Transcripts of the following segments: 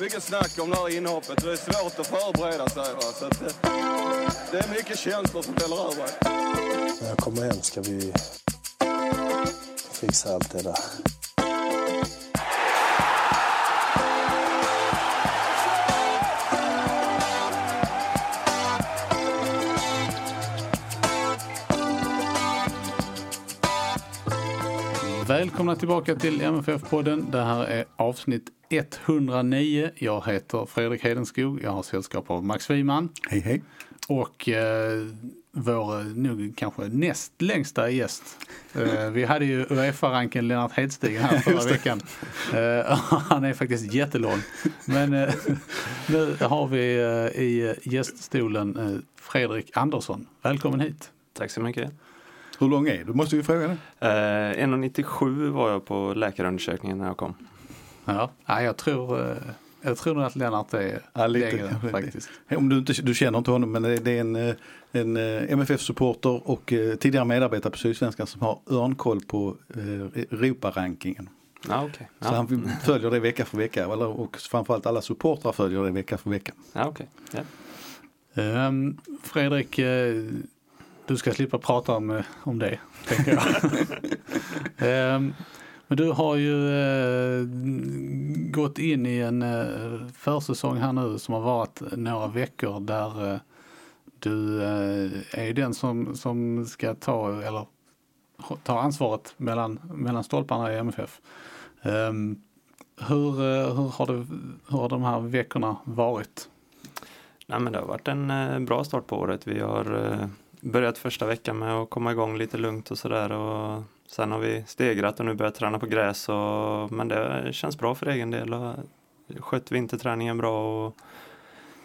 Mycket, snack om det här inhoppet. Det är svårt att förbereda sig. Va? Så att, det, det är mycket känslor som väller över. När jag kommer hem ska vi fixa allt det där. Välkomna tillbaka till MFF-podden. Det här är avsnitt 109. Jag heter Fredrik Hedenskog. Jag har sällskap av Max Wiman. Hej hej. Och eh, vår eh, nog kanske näst längsta gäst. Eh, vi hade ju Uefa-ranken Lennart Hedstigen här förra veckan. Eh, han är faktiskt jättelång. Men eh, nu har vi eh, i gäststolen eh, Fredrik Andersson. Välkommen hit. Tack så mycket. Hur lång är du? Måste vi fråga det. Eh, 1,97 var jag på läkarundersökningen när jag kom. Ja, ja jag tror eh, jag tror nog att Lennart är Ja, lite, längre faktiskt. Om du inte du känner inte honom men det det är en, eh, en eh, MFF-supporter och tidigare medarbetare på Sydsvenskan som har örnkoll på Europarankingen. Ja, okej. Så Ja. han följer det vecka för vecka och framförallt alla supportrar följer det vecka för vecka. Ja, okej. Ja. Ehm, Fredrik, du ska slippa prata om, eh, om det, tänker jag. Ehm, men du har ju eh, gått in i en eh, försäsong här nu som har varit några veckor där eh, du eh, är den som, som ska ta, eller ta ansvaret mellan, mellan stolparna i MFF. Ehm, hur, eh, hur, har det, hur har de här veckorna varit? Nej, men det har varit en bra start på året. Vi har börjat första veckan med att komma igång lite lugnt och sådär. Och sen har vi stegrat och nu börjat träna på gräs. Och, men det känns bra för egen del. Och skött vinterträningen bra och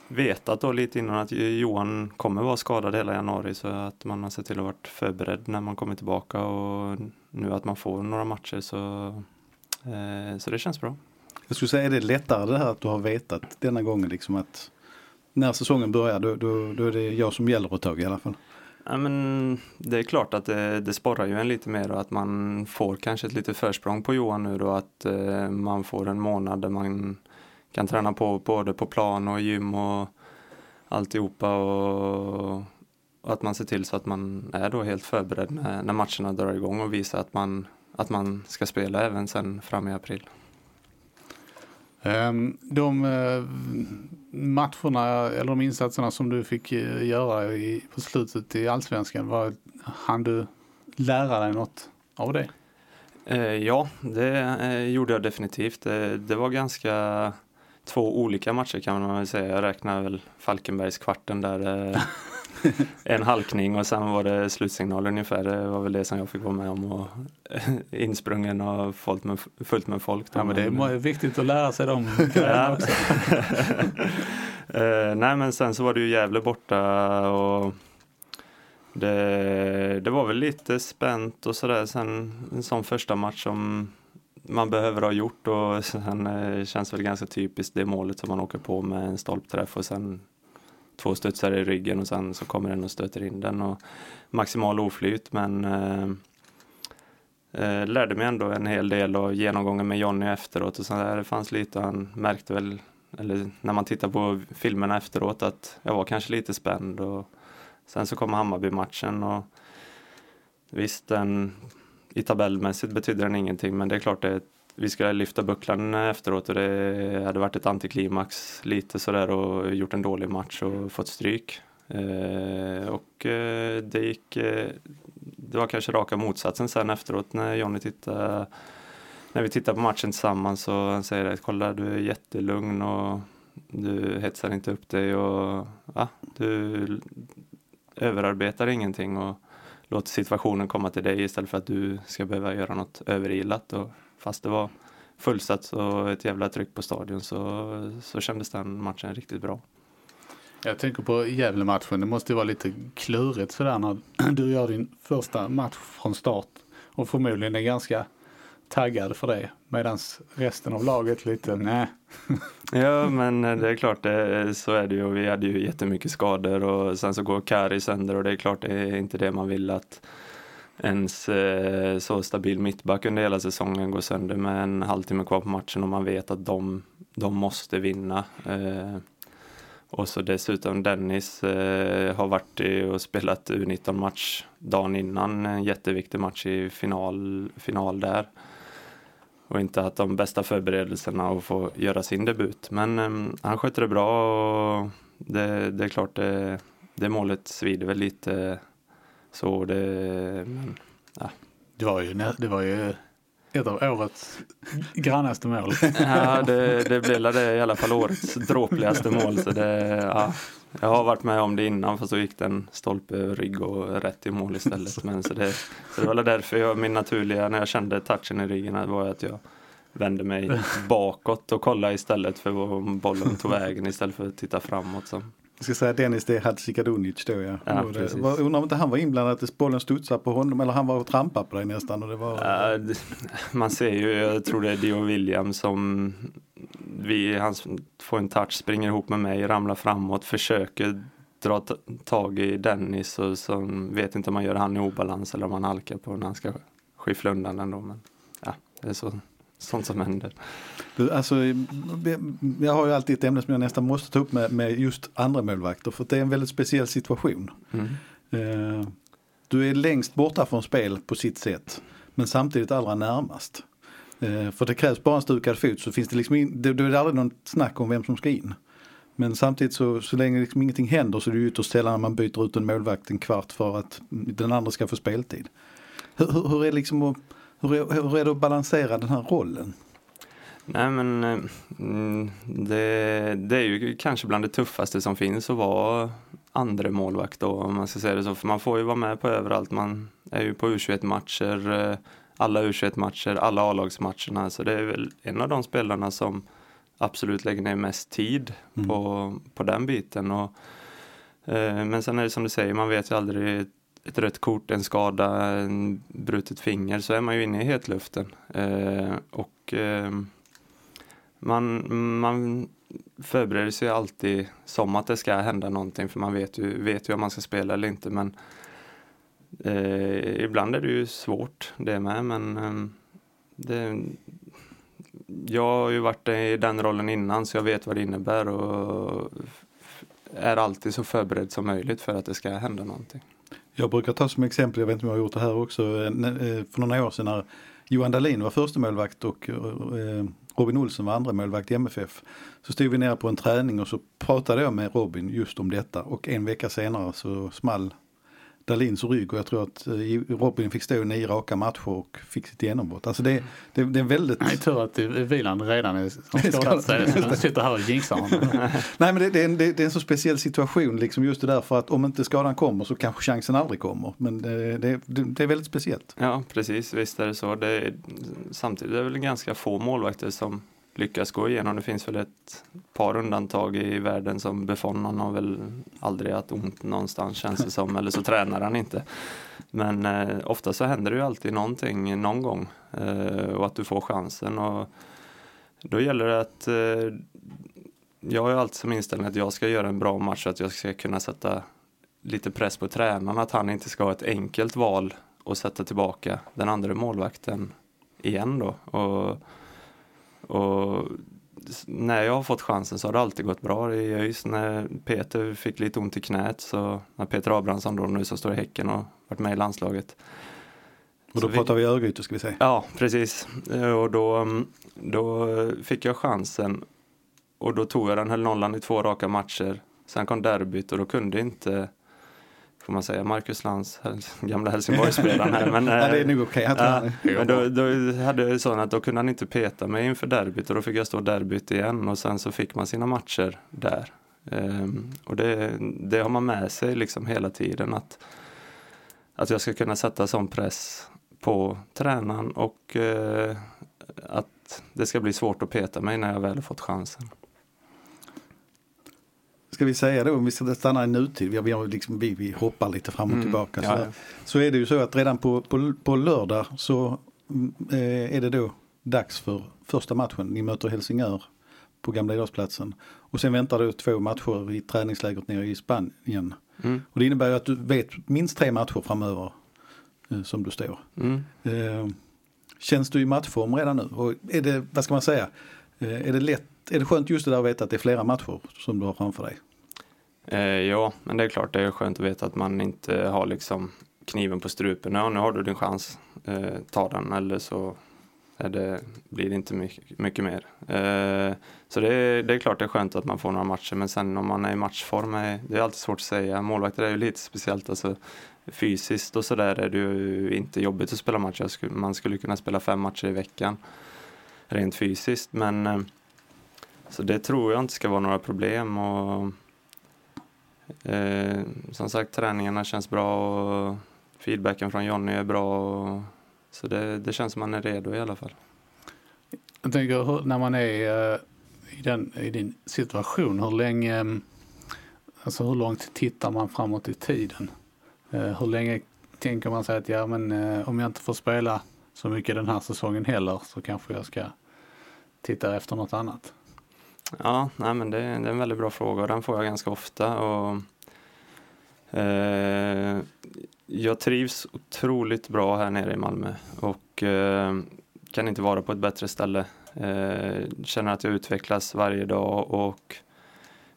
vetat då lite innan att Johan kommer vara skadad hela januari så att man har sett till att vara förberedd när man kommer tillbaka och nu att man får några matcher så, eh, så det känns bra. Jag skulle säga är det lättare det här att du har vetat denna gången liksom att när säsongen börjar då, då, då är det jag som gäller ett tag i alla fall. Ja, men det är klart att det, det sporrar ju en lite mer och att man får kanske ett litet försprång på Johan nu då att eh, man får en månad där man kan träna på både på plan och gym och alltihopa och, och att man ser till så att man är då helt förberedd när, när matcherna drar igång och visar att man, att man ska spela även sen fram i april. Ehm, De eh, matcherna eller de insatserna som du fick eh, göra i, på slutet i allsvenskan, var, hann du lära dig något av det? Eh, ja, det gjorde jag definitivt. Det, det var ganska två olika matcher kan man väl säga. Jag räknar väl Falkenbergs kvarten där. En halkning och sen var det slutsignal ungefär. Det var väl det som jag fick vara med om. Och, insprungen och fullt med, fullt med folk. Ja, men det är viktigt att lära sig de grejerna också. Eh, nej men sen så var det ju Gävle borta och det, det var väl lite spänt och sådär sen en sån första match som man behöver ha gjort och sen eh, känns väl ganska typiskt det målet som man åker på med en stolpträff och sen två studsar i ryggen och sen så kommer den och stöter in den och maximal oflyt men eh, eh, lärde mig ändå en hel del och genomgången med Jonny efteråt och så där. Det fanns lite han märkte väl eller när man tittar på filmerna efteråt att jag var kanske lite spänd och sen så kom Hammarby-matchen och visst den i tabellmässigt betyder den ingenting men det är klart det vi skulle lyfta bucklan efteråt och det hade varit ett antiklimax lite sådär och gjort en dålig match och fått stryk. Eh, och eh, det gick, eh, det var kanske raka motsatsen sen efteråt när Jonny tittade när vi tittade på matchen tillsammans så han säger att kolla du är jättelugn och du hetsar inte upp dig och ja, du överarbetar ingenting och låter situationen komma till dig istället för att du ska behöva göra något överilat. Och fast det var fullsatt och ett jävla tryck på stadion så, så kändes den matchen riktigt bra. Jag tänker på Gävle-matchen. Det måste ju vara lite klurigt sådär när du gör din första match från start och förmodligen är ganska taggad för det medan resten av laget lite nej. Ja men det är klart det, så är det ju vi hade ju jättemycket skador och sen så går Kari sönder och det är klart det är inte det man vill att ens eh, så stabil mittback under hela säsongen går sönder med en halvtimme kvar på matchen och man vet att de, de måste vinna. Eh, och så dessutom Dennis eh, har varit och spelat U19-match dagen innan, en jätteviktig match i final, final där. Och inte haft de bästa förberedelserna att få göra sin debut. Men eh, han skötte det bra och det, det är klart det, det målet svider väl lite så. Det, men, ja. Det var ju, det var ju ett av årets grannaste mål. Ja, det, det blev det i alla fall årets dråpligaste mål. Så det, ja, jag har varit med om det innan fast då gick den stolpe, rygg och rätt i mål istället. Men så det, så det var därför jag, min naturliga, när jag kände touchen i ryggen, var att jag vände mig bakåt och kollade istället för var bollen tog vägen istället för att titta framåt. Så. Jag ska säga Dennis, det är Hadzikadunic då ja. Ja, det, var, undrar om inte han var inblandad att bollen studsade på honom eller han var och trampade på dig nästan. Och det var, Ja, det- man ser ju, jag tror det är Dio William som vi, han får en touch, springer ihop med mig, ramlar framåt, försöker dra tag i Dennis och så vet inte om man gör han i obalans eller om han halkar på när han ska skyffla undan den då. Men ja, det är så, sånt som händer. Du, alltså, jag har ju alltid ett ämne som jag nästan måste ta upp med, med just andra målvakter för det är en väldigt speciell situation. Mm. Eh, du är längst borta från spel på sitt sätt men samtidigt allra närmast. Eh, för det krävs bara en stukad fot så finns det liksom in, det, då är det aldrig någon snack om vem som ska in. Men samtidigt så, så länge liksom ingenting händer så är det ju ytterst sällan man byter ut en målvakt en kvart för att den andra ska få speltid. Hur, hur, hur, är, liksom att, hur, är, hur är det att balansera den här rollen? Nej men eh, mm, det, det är ju kanske bland det tuffaste som finns att vara andra målvakt då om man ska säga det så. För man får ju vara med på överallt. Man är ju på U21-matcher, eh, alla U21-matcher, alla A-lagsmatcherna. Så det är väl en av de spelarna som absolut lägger ner mest tid Mm. på, på den biten. Och, eh, men sen är det som du säger, man vet ju aldrig ett rött kort, en skada, en brutet finger så är man ju inne i hetluften. Eh, och eh, man, man förbereder sig alltid som att det ska hända någonting för man vet ju, vet ju om man ska spela eller inte men eh, ibland är det ju svårt det med men eh, det, jag har ju varit i den rollen innan så jag vet vad det innebär och är alltid så förberedd som möjligt för att det ska hända någonting. Jag brukar ta som exempel, jag vet inte om jag har gjort det här också, eh, eh, för några år sedan när Johan Dahlin var första målvakt och eh, Robin Olsen var andra målvakt i MFF. Så stod vi nere på en träning och så pratade jag med Robin just om detta och en vecka senare så small Dahlins rygg och jag tror att eh, Robin fick stå i nio raka matcher och fick sitt genombrott. Alltså det, det, det är väldigt... Nej, tur att Wieland redan är har skadat sig. Han sitter här och jinxar honom. Nej men det, det, är en, det, det är en så speciell situation liksom just det där för att om inte skadan kommer så kanske chansen aldrig kommer. Men det, det, det, det är väldigt speciellt. Ja, precis. Visst är det så. Det är, samtidigt är det väl ganska få målvakter som lyckas gå igenom. Det finns väl ett par undantag i världen som Buffon han har väl aldrig haft ont någonstans känns det som. Eller så tränar han inte. Men eh, ofta så händer det ju alltid någonting någon gång. Eh, och att du får chansen. Och då gäller det att eh, jag har ju alltid som inställning att jag ska göra en bra match. så Att jag ska kunna sätta lite press på tränaren. Att han inte ska ha ett enkelt val och sätta tillbaka den andra målvakten igen då. Och, och när jag har fått chansen så har det alltid gått bra i ÖIS. När Peter fick lite ont i knät så, när Peter Abrahamsson då nu som står i Häcken och varit med i landslaget. Och då Så vi- pratar vi Örgryte ska vi säga. Ja, precis. Eh, Och då, mm, då fick jag chansen och då tog jag den, höll nollan i två raka matcher. Sen kom derbyt och då kunde inte, får man säga, Marcus Lantz, gamla Helsingborgsspelaren här. Men, Ja, det är eh, nog okej. Tror Ja, men då, då hade jag sån att då kunde han inte peta mig inför derbyt och då fick jag stå derbyt igen och sen så fick man sina matcher där. Ehm, och det, det har man med sig liksom hela tiden att, att jag ska kunna sätta sån press på tränaren och eh, att det ska bli svårt att peta mig när jag väl har fått chansen. Ska vi säga då, om vi ska stanna i nutid, vi, liksom, vi, vi hoppar lite fram och Mm, tillbaka. så, ja. så är det ju så att redan på, på, på lördag så mm, eh, är det då dags för första matchen. Ni möter Helsingör på Gamla idrottsplatsen. Och sen väntar då två matcher i träningslägret nere i Spanien. Mm. Och det innebär att du vet minst tre matcher framöver eh, som du står. Mm. Eh, känns du i matchform redan nu? Och är det, vad ska man säga, eh, är det lätt, är det skönt just det där att veta att det är flera matcher som du har framför dig? Eh, ja, men det är klart det är skönt att veta att man inte har liksom kniven på strupen. Ja, nu har du din chans, eh, ta den eller så är det, blir det inte mycket, mycket mer. Eh, så det är, det är klart det är skönt att man får några matcher men sen om man är i matchform, är, det är alltid svårt att säga. Målvakter är ju lite speciellt. Alltså, fysiskt och sådär är det ju inte jobbigt att spela matcher. Skulle- Man skulle kunna spela fem matcher i veckan rent fysiskt men eh, så det tror jag inte ska vara några problem. Och, Eh, som sagt, träningarna känns bra och feedbacken från Jonny är bra. Och, så det, det känns som man är redo i alla fall. Jag tänker hur- när man är eh, i, den, i din situation, hur länge, eh, alltså hur långt tittar man framåt i tiden? Eh, Hur länge tänker man sig att ja, men, eh, om jag inte får spela så mycket den här säsongen heller så kanske jag ska titta efter något annat? Ja, nej, men det, det är en väldigt bra fråga och den får jag ganska ofta. Och, eh, jag trivs otroligt bra här nere i Malmö och eh, kan inte vara på ett bättre ställe. Eh, känner att jag utvecklas varje dag och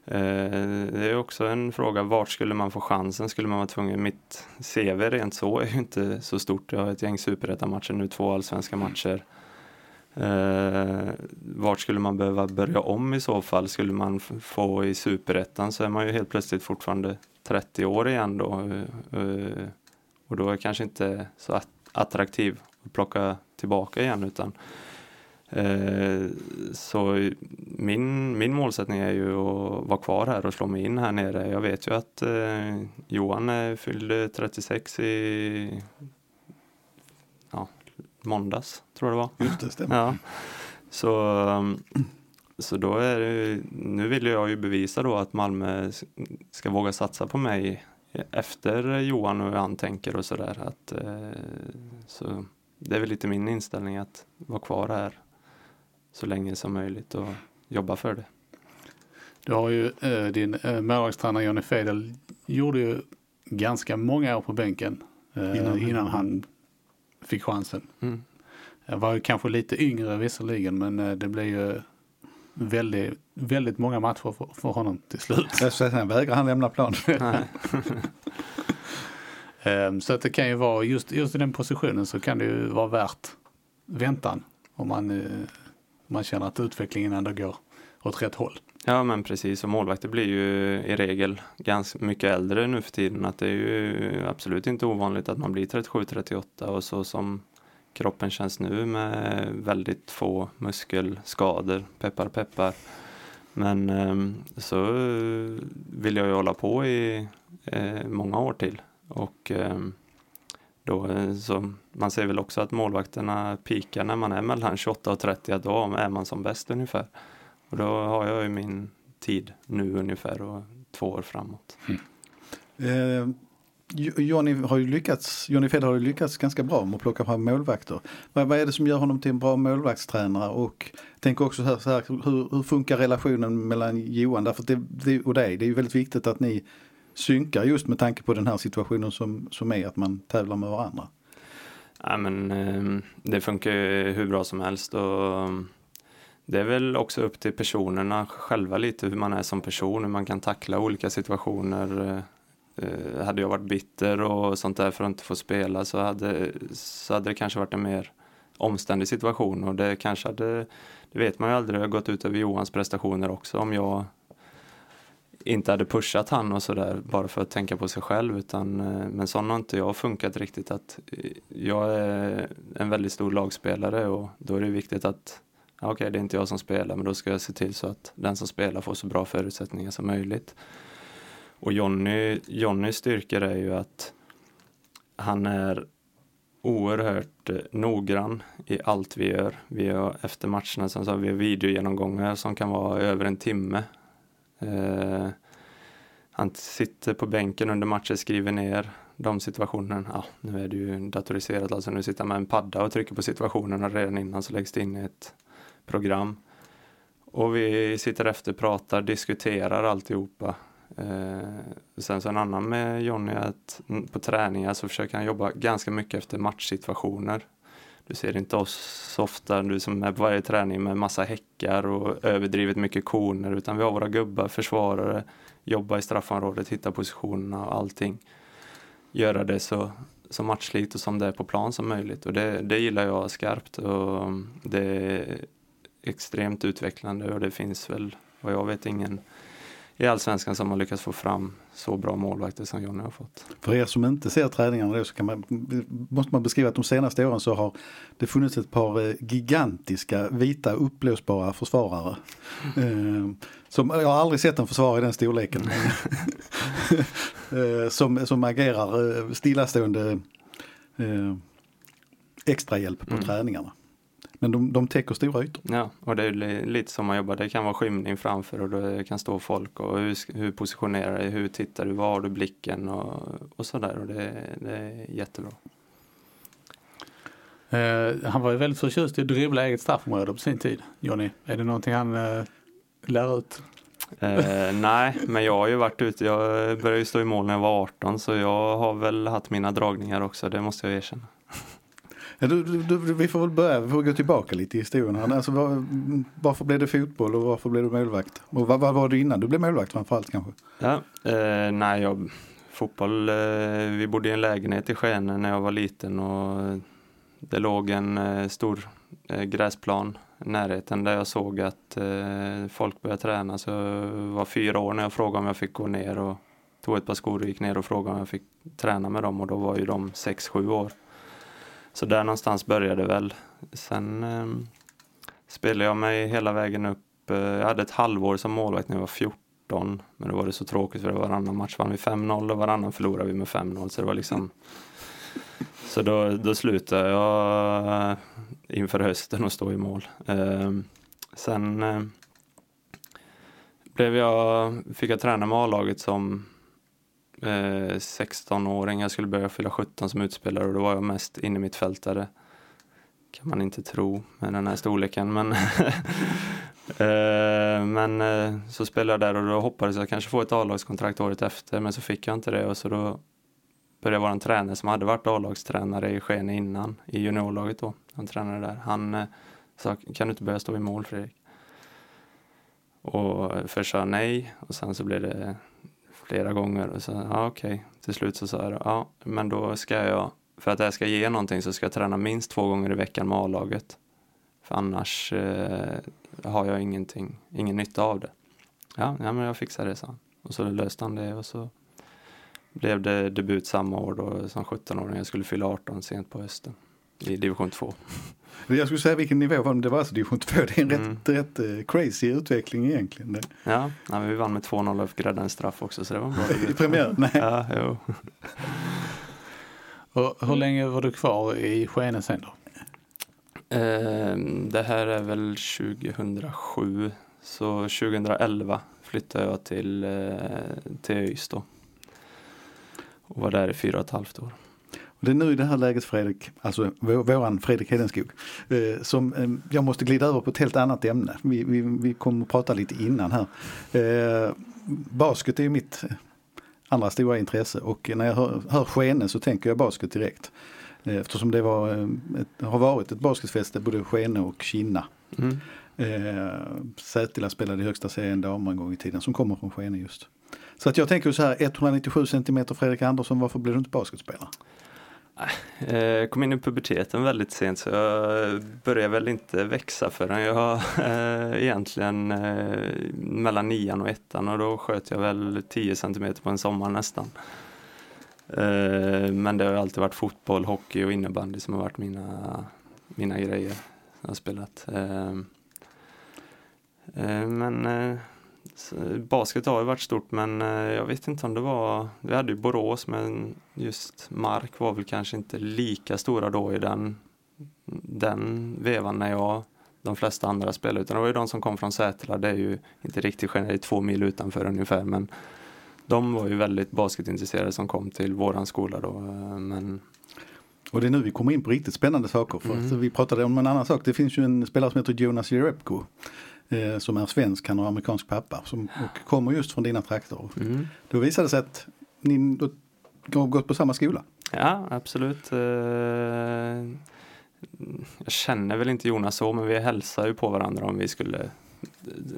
eh, det är också en fråga, vart skulle man få chansen? Skulle man vara tvungen? Mitt CV rent så är ju inte så stort. Jag har ett gäng superettamatcher nu, två allsvenska matcher. Eh, vart skulle man behöva börja om i så fall? Skulle man få i superettan så är man ju helt plötsligt fortfarande 30 år igen då. Eh, eh och då är det kanske inte så att- attraktiv att plocka tillbaka igen utan eh, så min, min målsättning är ju att vara kvar här och slå mig in här nere. Jag vet ju att eh, Johan fyllde 36 i måndags, tror jag det var. Just det, stämmer. Ja. Så, um, så då är det, nu vill jag ju bevisa då att Malmö ska våga satsa på mig efter Johan och hur han tänker och sådär. Att, eh, så det är väl lite min inställning att vara kvar här så länge som möjligt och jobba för det. Du har ju eh, din eh, målvaktstränare Johnny Fedel gjorde ju ganska många år på bänken eh, Innan innan, han fick chansen. Mm. Jag var ju kanske lite yngre visserligen men eh, det blev ju väldigt, väldigt många matcher för, för honom till slut. Säga, vägrar han lämna plan. Nej. Ehm, Så att det kan ju vara, just, just i den positionen så kan det ju vara värt väntan om man, eh, om man känner att utvecklingen ändå går åt rätt håll. Ja men precis och målvakter blir ju i regel ganska mycket äldre nu för tiden. Att det är ju absolut inte ovanligt att man blir 37-38 och så som kroppen känns nu med väldigt få muskelskador, peppar peppar. Men ehm, så vill jag ju hålla på i eh, många år till. Och ehm, då, eh, så man ser väl också att målvakterna pikar när man är mellan 28 och 30, då är man som bäst ungefär. Och då har jag ju min tid nu ungefär och två år framåt. Eh, Jo- Johnny har ju lyckats, Johnny Fedder har ju lyckats ganska bra med att plocka fram målvakter. Vad, vad är det som gör honom till en bra målvaktstränare? Och tänk också här, så här hur, hur funkar relationen mellan Johan därför det, det, och dig? Det är ju väldigt viktigt att ni synkar just med tanke på den här situationen som, som är att man tävlar med varandra. Ja, men, eh, det funkar ju hur bra som helst och eh, det är väl också upp till personerna själva lite hur man är som person, hur man kan tackla olika situationer. Eh, eh, hade jag varit bitter och sånt där för att inte få spela så hade, så hade det kanske varit en mer omständig situation och det kanske hade, det vet man ju aldrig, det har gått ut över Johans prestationer också om jag inte hade pushat han och sådär bara för att tänka på sig själv utan eh, men sån har inte jag funkat riktigt att eh, jag är en väldigt stor lagspelare och då är det viktigt att okej okej det är inte jag som spelar men då ska jag se till så att den som spelar får så bra förutsättningar som möjligt. Och Jonny, Jonnys styrkor är ju att han är oerhört eh, noggrann i allt vi gör. Vi har efter matcherna som så har vi videogenomgångar som kan vara över en timme. Eh, han sitter på bänken under matchen, skriver ner de situationerna. Ja, nu är det ju datoriserat, alltså nu sitter han med en padda och trycker på situationerna redan innan så läggs det in i ett program. Och vi sitter efter, pratar, diskuterar alltihopa. Eh, sen så en annan med Jonny är att på träningar så försöker han jobba ganska mycket efter matchsituationer. Du ser inte oss så ofta, du som är på varje träning med massa häckar och överdrivet mycket koner, utan vi har våra gubbar, försvarare, jobba i straffområdet, hitta positionerna och allting. Göra det så, så matchlikt och som det är på plan som möjligt och det, det gillar jag skarpt och det extremt utvecklande och det finns väl, vad jag vet, ingen i allsvenskan som har lyckats få fram så bra målvakter som Jonny har fått. För er som inte ser träningarna då så kan man, måste man beskriva att de senaste åren så har det funnits ett par eh, gigantiska vita uppblåsbara försvarare. Mm. Som, jag har aldrig sett en försvarare i den storleken. eh, som, som agerar stillastående eh, extrahjälp på mm. träningarna. Men de, de täcker stora ytor. Ja, och det är lite som man jobbar. Det kan vara skymning framför och det kan stå folk och hur, hur positionerar dig, hur tittar du, var har du blicken och, och sådär. Och det, det är jättebra. Uh, han var ju väldigt förtjust i att dribbla eget straffområde på sin tid, Jonny. Är det någonting han uh, lär ut? Uh, nej, men jag har ju varit ute. Jag började ju stå i mål när jag var 18 så jag har väl haft mina dragningar också, det måste jag erkänna. Ja, du, du, vi får väl börja, vi får gå tillbaka lite i historien. Alltså, var, varför blev det fotboll och varför blev du målvakt? Och vad, vad var du innan du blev målvakt framförallt kanske? Ja, eh, nej, jag, fotboll, eh, vi bodde i en lägenhet i Skene när jag var liten och det låg en eh, stor eh, gräsplan i närheten där jag såg att eh, folk började träna. Så jag var fyra år när jag frågade om jag fick gå ner och tog ett par skor och gick ner och frågade om jag fick träna med dem och då var ju de sex, sju år. Så där någonstans började det väl. Sen eh, spelade jag mig hela vägen upp. Eh, jag hade ett halvår som målvakt när jag var 14. Men då var det så tråkigt för varannan match vann vi 5-0 och varannan förlorade vi med 5-0. Så det var liksom så då, då slutade jag eh, inför hösten att stå i mål. Eh, sen eh, blev jag, fick jag träna med A-laget som eh, 16-åring. Jag skulle börja fylla 17 som utspelare och då var jag mest innermittfältare. Kan man inte tro med den här storleken men eh, Men eh, så spelade jag där och då hoppades jag kanske få ett A-lagskontrakt året efter men så fick jag inte det och så då började vara en tränare som hade varit A-lagstränare i Skene innan i juniorlaget då. Han tränade där. Han eh, sa kan du inte börja stå i mål Fredrik? Och eh, först sa nej och sen så blev det flera gånger och så, ja okej, okay. till slut så sa jag, ja men då ska jag, för att det här ska ge någonting så ska jag träna minst två gånger i veckan med A-laget. För annars eh, har jag ingenting, ingen nytta av det. Ja, ja men jag fixar det, sa han. Och så löste han det och så blev det debut samma år då som 17-åring. Jag skulle fylla 18 sent på hösten i division 2. Jag skulle säga vilken nivå var det? Det var alltså division 2. Det är en mm. rätt, rätt uh, crazy utveckling egentligen. Ja, ja men vi vann med 2-0 och fick rädda en straff också så det var bra. I premiär? Nej. Ja, jo. och hur länge var du kvar i Skene sen då? Eh, det här är väl 2007. Så 2011 flyttade jag till, eh, till ÖIS då. Och var där i fyra och ett halvt år. Det är nu i det här läget Fredrik, alltså våran Fredrik Hedenskog, eh, som eh, jag måste glida över på ett helt annat ämne. Vi, vi, vi kommer att prata lite innan här. Eh, basket är ju mitt andra stora intresse och när jag hör, hör Skene så tänker jag basket direkt. Eftersom det var, ett, har varit ett basketfäste både Skene och Kinna. Mm. Sätila spelade i högsta serien damer en gång i tiden som kommer från Skene just. Så att jag tänker så här 197 cm Fredrik Andersson, varför blir du inte basketspelare? Jag kom in i puberteten väldigt sent så jag började väl inte växa förrän jag eh, egentligen eh, mellan nian och ettan och då sköt jag väl 10 centimeter på en sommar nästan. Men det har alltid varit fotboll, hockey och innebandy som har varit mina, mina grejer jag har spelat. men basket har ju varit stort men eh, jag vet inte om det var, vi hade ju Borås men just Mark var väl kanske inte lika stora då i den, den vevan när jag, de flesta andra spelade utan det var ju de som kom från Sätela, det är ju inte riktigt generellt två mil utanför ungefär men de var ju väldigt basketintresserade som kom till våran skola då. eh, Men Och det är nu vi kommer in på riktigt spännande saker. För Mm. vi pratade om en annan sak. Det finns ju en spelare som heter Jonas Jerebko. Eh, som är svensk, han har amerikansk pappa. Som, och kommer just från dina trakter. mm. Då visade det sig att ni har gått på samma skola. Ja, absolut. Eh, Jag känner väl inte Jonas så, men vi hälsar ju på varandra om vi skulle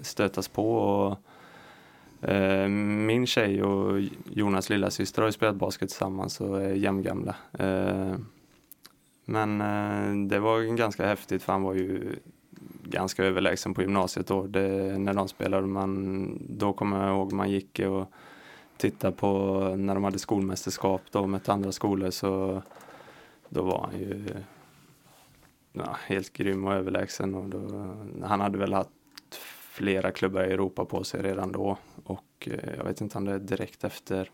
stötas på. Och, eh, min tjej och Jonas lilla syster har ju spelat basket tillsammans och är jämngamla. Eh, Men det var ganska häftigt för han var ju ganska överlägsen på gymnasiet då. Det, när de spelade, man, då kommer jag ihåg man gick och tittade på när de hade skolmästerskap då med andra skolor så då var han ju ja, helt grym och överlägsen. Och då, han hade väl haft flera klubbar i Europa på sig redan då och eh, jag vet inte om det är direkt efter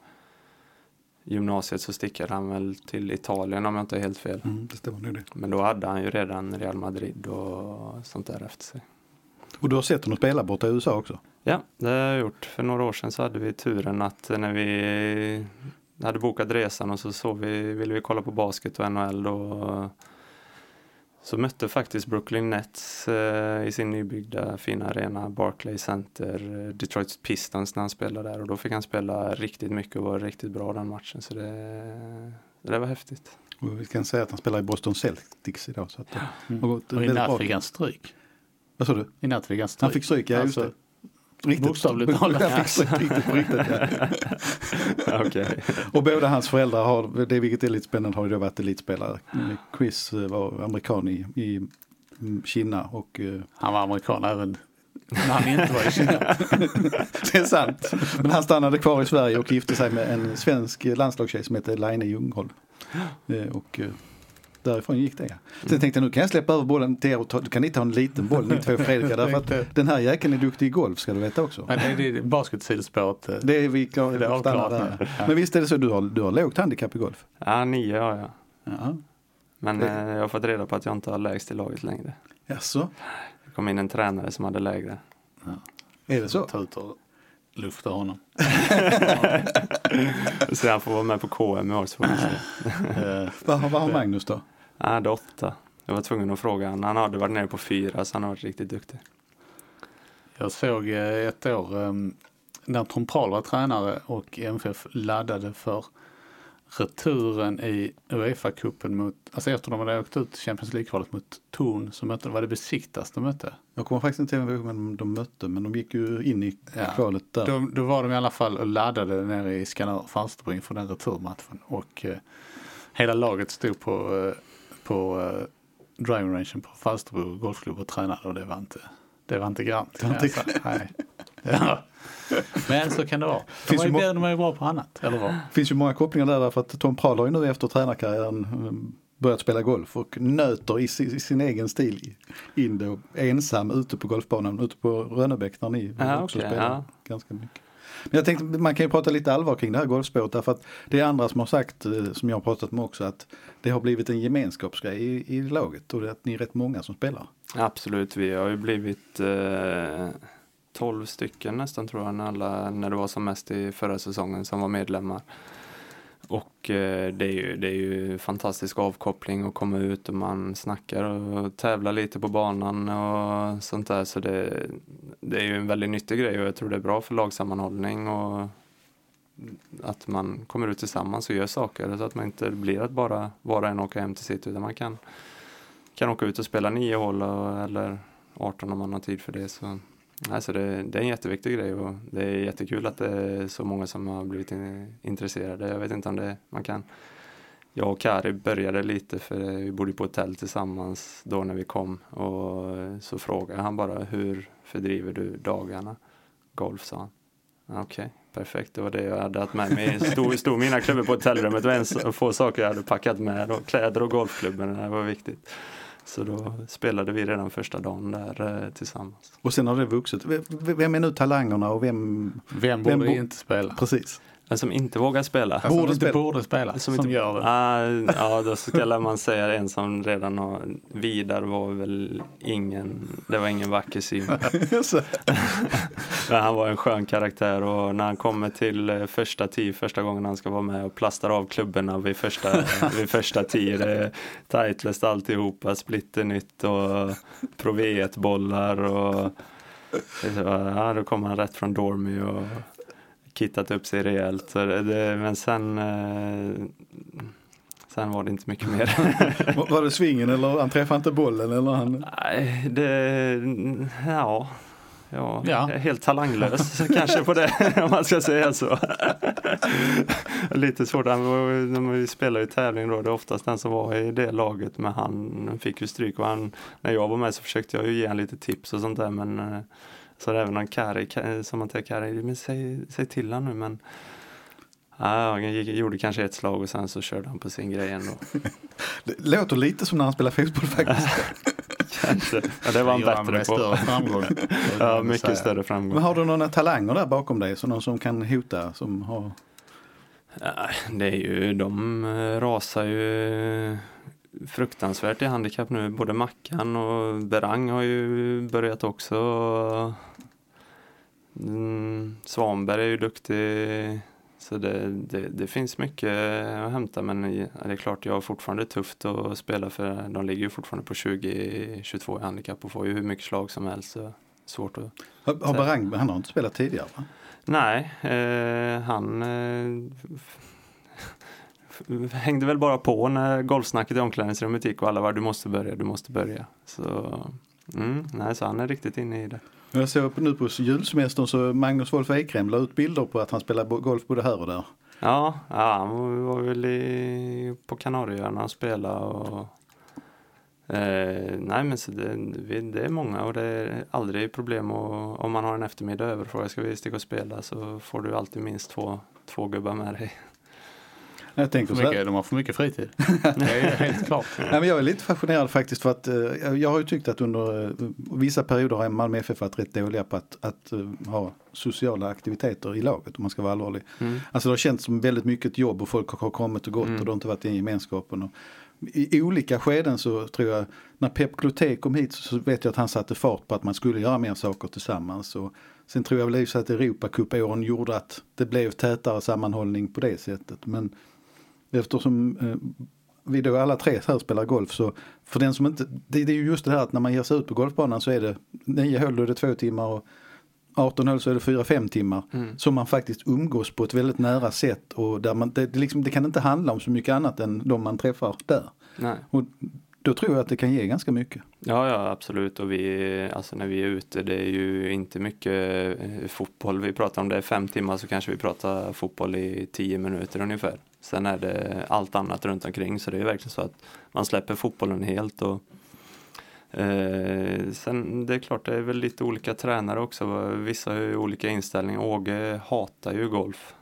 gymnasiet så stickade han väl till Italien om jag inte är helt fel. Mm, det stämmer nog det. Men då hade han ju redan Real Madrid och sånt där efter sig. Och du har sett honom spela borta i USA också? Ja, det har jag gjort. För några år sedan så hade vi turen att när vi hade bokat resan och så såg vi, ville vi kolla på basket och NHL då så mötte faktiskt Brooklyn Nets eh, i sin nybyggda fina arena Barclay Center eh, Detroit Pistons när han spelade där och då fick han spela riktigt mycket och var riktigt bra den matchen så det, det var häftigt. Och vi kan säga att han spelar i Boston Celtics idag. Så att det har gått Och i natt fick han stryk. Vad sa du? I natt fick han stryk. Han fick stryk, ja just Alltså, det. Riktigt. bokstavligt talat. Han fick riktigt på riktigt. Ja. Okej. Och båda hans föräldrar har, det vilket är lite spännande, har ju då varit elitspelare. Chris eh, var amerikan i, i Kina och eh, Han var amerikan även när han inte var i Kina. det är sant. Men han stannade kvar i Sverige och gifte sig med en svensk landslagstjej som heter Laine Ljungholm. Eh, Och därifrån gick det. Sen tänkte jag nu kan jag släppa över bollen till er och ta, kan ni ta en liten boll ni två Fredrika därför att den här jäkeln är duktig i golf ska du veta också. Men är det basketsidspåret? eh, Det är vi klar, Det är stannar avklarat där. Men visst är det så du har, du har lågt handikapp i golf? Ja, nio har jag. Ja. Men Det- eh, jag har fått reda på att jag inte har lägst i laget längre. Jaså, Det kom in en tränare som hade lägre. är det så? Lufta honom. Så han får vara med på KM i år. Eh, Vad, har- har Magnus då? Han hade åtta. Jag var tvungen att fråga honom. Han hade varit nere på fyra så han har varit riktigt duktig. Jag såg eh, ett år eh, när Tom Prahl var tränare och MFF laddade för returen i Uefa-cupen mot, alltså efter de hade åkt ut Champions League-kvalet mot Torn så mötte, var det Besiktas de mötte. Jag kommer faktiskt inte ihåg vem de mötte men de gick ju in i Ja. kvalet där. Då, då var de i alla fall och laddade nere i Skanör Falsterbo inför den returmatchen och eh, hela laget stod på, eh, på eh, driving rangen på Falsterbo golfklubb och tränade och det var inte, det var inte grant. Det var inte jag säga. Nej. Ja. Men så kan det vara. De Finns ju ju, må- de är ju bra på annat, eller vad? Finns ju många kopplingar där därför att Tom Prahl har ju nu efter tränarkarriären eh, börjat spela golf och nöter i sin, i sin egen stil in då ensam ute på golfbanan ute på Rönnebäck där ni Ja, också okej, spelar ja. ganska mycket. Men jag tänkte man kan ju prata lite allvar kring det här golfspåret därför att det är andra som har sagt, eh, som jag har pratat med också, att det har blivit en gemenskapsgrej i, i laget och att ni är rätt många som spelar. Absolut, vi har ju blivit eh, 12 stycken nästan tror jag när, alla, när det var som mest i förra säsongen som var medlemmar. Och eh, det, är ju, det är ju fantastisk avkoppling att komma ut och man snackar och tävlar lite på banan och sånt där. Så det, det är ju en väldigt nyttig grej och jag tror det är bra för lagsammanhållning och att man kommer ut tillsammans och gör saker så att man inte blir att bara var och en åka hem till sitt utan man kan kan åka ut och spela nio hål eller 18 om man har tid för det. Så, Mm. alltså det, det är en jätteviktig grej och det är jättekul att det är så många som har blivit in, intresserade. Jag vet inte om det man kan. Jag och Kari började lite för vi bodde på hotell tillsammans då när vi kom och så frågade han bara hur fördriver du dagarna? Golf sa han. Okej, perfekt. Det var det jag hade haft med mig. Stod, stod mina klubbor på hotellrummet och en få saker jag hade packat med. Och kläder och golfklubben, det var viktigt. Så då spelade vi redan första dagen där eh, tillsammans. Och sen har det vuxit. Vem är nu talangerna och vem, Vem Vem borde bo- inte spela? precis. Den som inte vågar spela. Borde som inte spela. borde spela, som, inte, gör det. Ah, ja, då skulle man säga en som redan har, Vidar var väl ingen, det var ingen vacker syn. Så- Men han var en skön karaktär och när han kommer till eh, första tee första gången han ska vara med och plastar av klubborna vid första, vid första tee. Det är Titleist alltihopa, splitter nytt och Pro bollar och ja, då kommer han rätt från Dormy och kittat upp sig rejält. Så det, men sen eh, Sen var det inte mycket mer. Var det svingen eller han träffade inte bollen eller han? Nej, det, ja, ja, Ja. helt talanglös kanske på det om man ska säga så. Lite svårt, när vi spelar ju tävling då, det är oftast den som var i det laget men han fick ju stryk och han, när jag var med så försökte jag ju ge honom lite tips och sånt där men eh, så är det även någon Kari, Ka- som man till Kari, men säg, säg till han nu men Ja, han gjorde kanske ett slag och sen så körde han på sin grej ändå. Det låter lite som när han spelar fotboll faktiskt. Kanske. Ja, det var han bättre på. större framgång. Ja, mycket större framgång. Men har du några talanger där bakom dig? Så någon som kan hota? Som har... Ja, det är ju, de eh, rasar ju fruktansvärt i handikapp nu. Både Mackan och Berang har ju börjat också. Mm, Svanberg är ju duktig. Så det, det, det finns mycket att hämta men det är klart jag har fortfarande tufft att spela för de ligger ju fortfarande på 20-22 i handikapp och får ju hur mycket slag som helst. Så svårt att Har, har Barang, han har inte spelat tidigare va? Nej, eh, han eh, hängde väl bara på när golfsnacket i omklädningsrummet gick och alla var du måste börja, du måste börja. Så, mm, nej, så han är riktigt inne i det. Jag såg nu på julsemestern så Magnus Wolf Ekrem la ut bilder på att han spelar golf både här och där. Ja, ja han var väl i, på Kanarieöarna och spelade och Eh, nej men så det, det är många och det är aldrig problem och, om man har en eftermiddag över och frågar ska vi sticka och spela så får du alltid minst två, två gubbar med dig. Jag tänker För så här, mycket, de har för mycket fritid. Det är helt klart. Nej, men jag är lite fascinerad faktiskt för att eh, jag har ju tyckt att under eh, vissa perioder har Malmö FF varit rätt dåliga på att, att eh, ha sociala aktiviteter i laget om man ska vara allvarlig. Mm. Alltså det har känts som väldigt mycket jobb och folk har kommit och gått Mm. och det har inte varit den gemenskapen. Och I olika skeden så tror jag, när Pep Cloté kom hit så vet jag att han satte fart på att man skulle göra mer saker tillsammans. Och sen tror jag väl i att Europacup-åren gjorde att det blev tätare sammanhållning på det sättet. Men eftersom eh, vi då alla tre här spelar golf så för den som inte, det, det är ju just det här att när man ger sig ut på golfbanan så är det nio hål är det två timmar och 18 hål så är det 4-5 timmar. Mm. Som man faktiskt umgås på ett väldigt nära sätt och där man, det, det, liksom, det kan inte handla om så mycket annat än de man träffar där. Nej. Och då tror jag att det kan ge ganska mycket. Ja, ja absolut och vi, alltså när vi är ute det är ju inte mycket eh, fotboll vi pratar om. Det är fem timmar så kanske vi pratar fotboll i tio minuter ungefär. Sen är det allt annat runt omkring så det är verkligen så att man släpper fotbollen helt och eh, sen det är klart det är väl lite olika tränare också. Vissa har ju olika inställning. Åge hatar ju golf.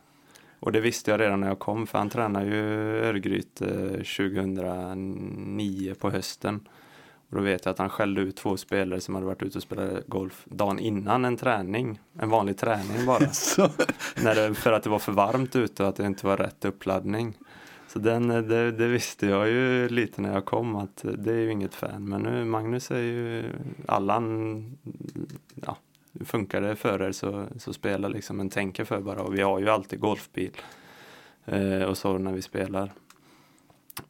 Och det visste jag redan när jag kom för han tränade ju Örgryte eh, 2009 på hösten. Och då vet jag att han skällde ut två spelare som hade varit ute och spelat golf dagen innan en träning. En vanlig träning bara. När det, för att det var för varmt ute och att det inte var rätt uppladdning. Så den, det, det visste jag ju lite när jag kom att det är ju inget fan. Men nu Magnus är ju Allan, ja, funkar det för er så, så spela liksom men tänker för bara. Och vi har ju alltid golfbil eh, och så när vi spelar.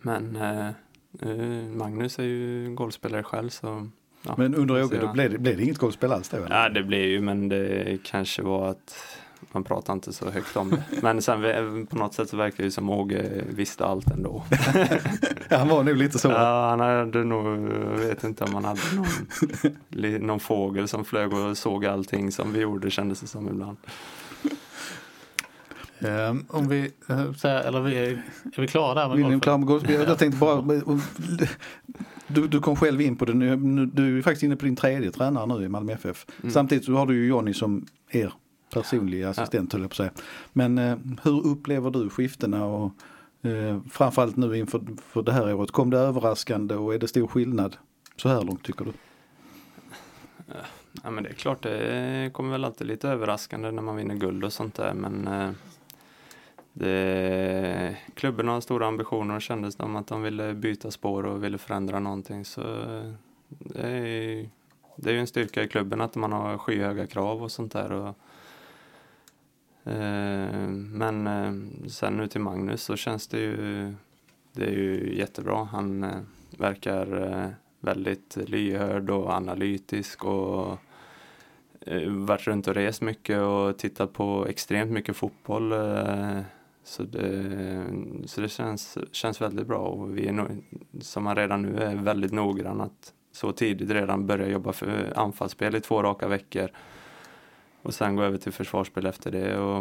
Men eh, eh, Magnus är ju golfspelare själv så ja, men under se då blev det, blev det inget golfspel alls då? eller? Ja, det blev ju, men det kanske var att man pratar inte så högt om det. Men sen på något sätt så verkar det som Åge visste allt ändå. Ja, han var nog lite så. Ja, han hade nog, jag vet inte om han hade någon, någon fågel som flög och såg allting som vi gjorde kändes det som ibland. Ehm, om vi eh, eller vi är, är vi klara där med med golfspel? Jag tänkte bara, du, du kom själv in på det nu, nu- du är faktiskt inne på din tredje tränare nu i Malmö FF. Mm. Samtidigt så har du ju Jonny som er personliga assistent höll jag på att säga. Men eh, hur upplever du skiftena och eh, framförallt nu inför för det här året, kom det överraskande och är det stor skillnad så här långt tycker du? Ja, men det är klart, det kommer väl alltid lite överraskande när man vinner guld och sånt där, men eh, det, klubben har stora ambitioner och kändes som att de ville byta spår och ville förändra någonting. Så det är, det är ju en styrka i klubben att man har skyhöga krav och sånt där. Och, eh, Eh, men eh, sen nu till Magnus så känns det ju, det är ju jättebra. Han eh, verkar väldigt lyhörd och analytisk och varit runt och rest mycket och tittat på extremt mycket fotboll. Så det, så det känns, känns väldigt bra och vi är nog, som man redan nu är väldigt noggrann att så tidigt redan börja jobba för anfallsspel i två raka veckor och sen gå över till försvarsspel efter det. Och,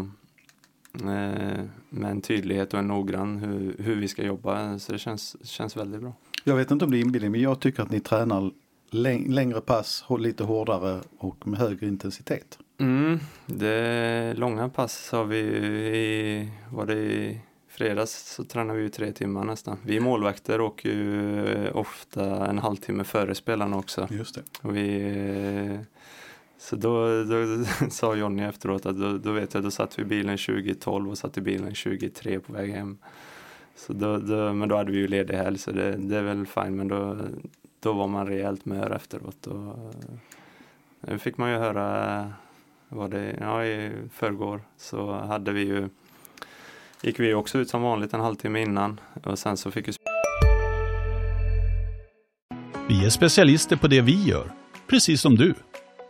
eh, med en tydlighet och en noggrann hur, hur vi ska jobba så det känns, känns väldigt bra. Jag vet inte om det är inbillning men jag tycker att ni tränar läng längre pass, lite hårdare och med högre intensitet. Mm, det långa pass har vi i, var det i fredags så tränar vi ju tre timmar nästan. Vi målvakter åker ju ofta en halvtimme före spelarna också. Just det. Och vi, så då, då sa Jonny efteråt att då, då vet jag, då satt vi i bilen 2012 och satt i bilen 23 på väg hem. Så då, då, men då hade vi ju ledig helg så det, det är väl fine men då, då var man rejält mör efteråt. Och, nu fick man ju höra, var det, ja i förrgår så hade vi ju, gick vi också ut som vanligt en halvtimme innan och sen så fick vi Vi är specialister på det vi gör, precis som du.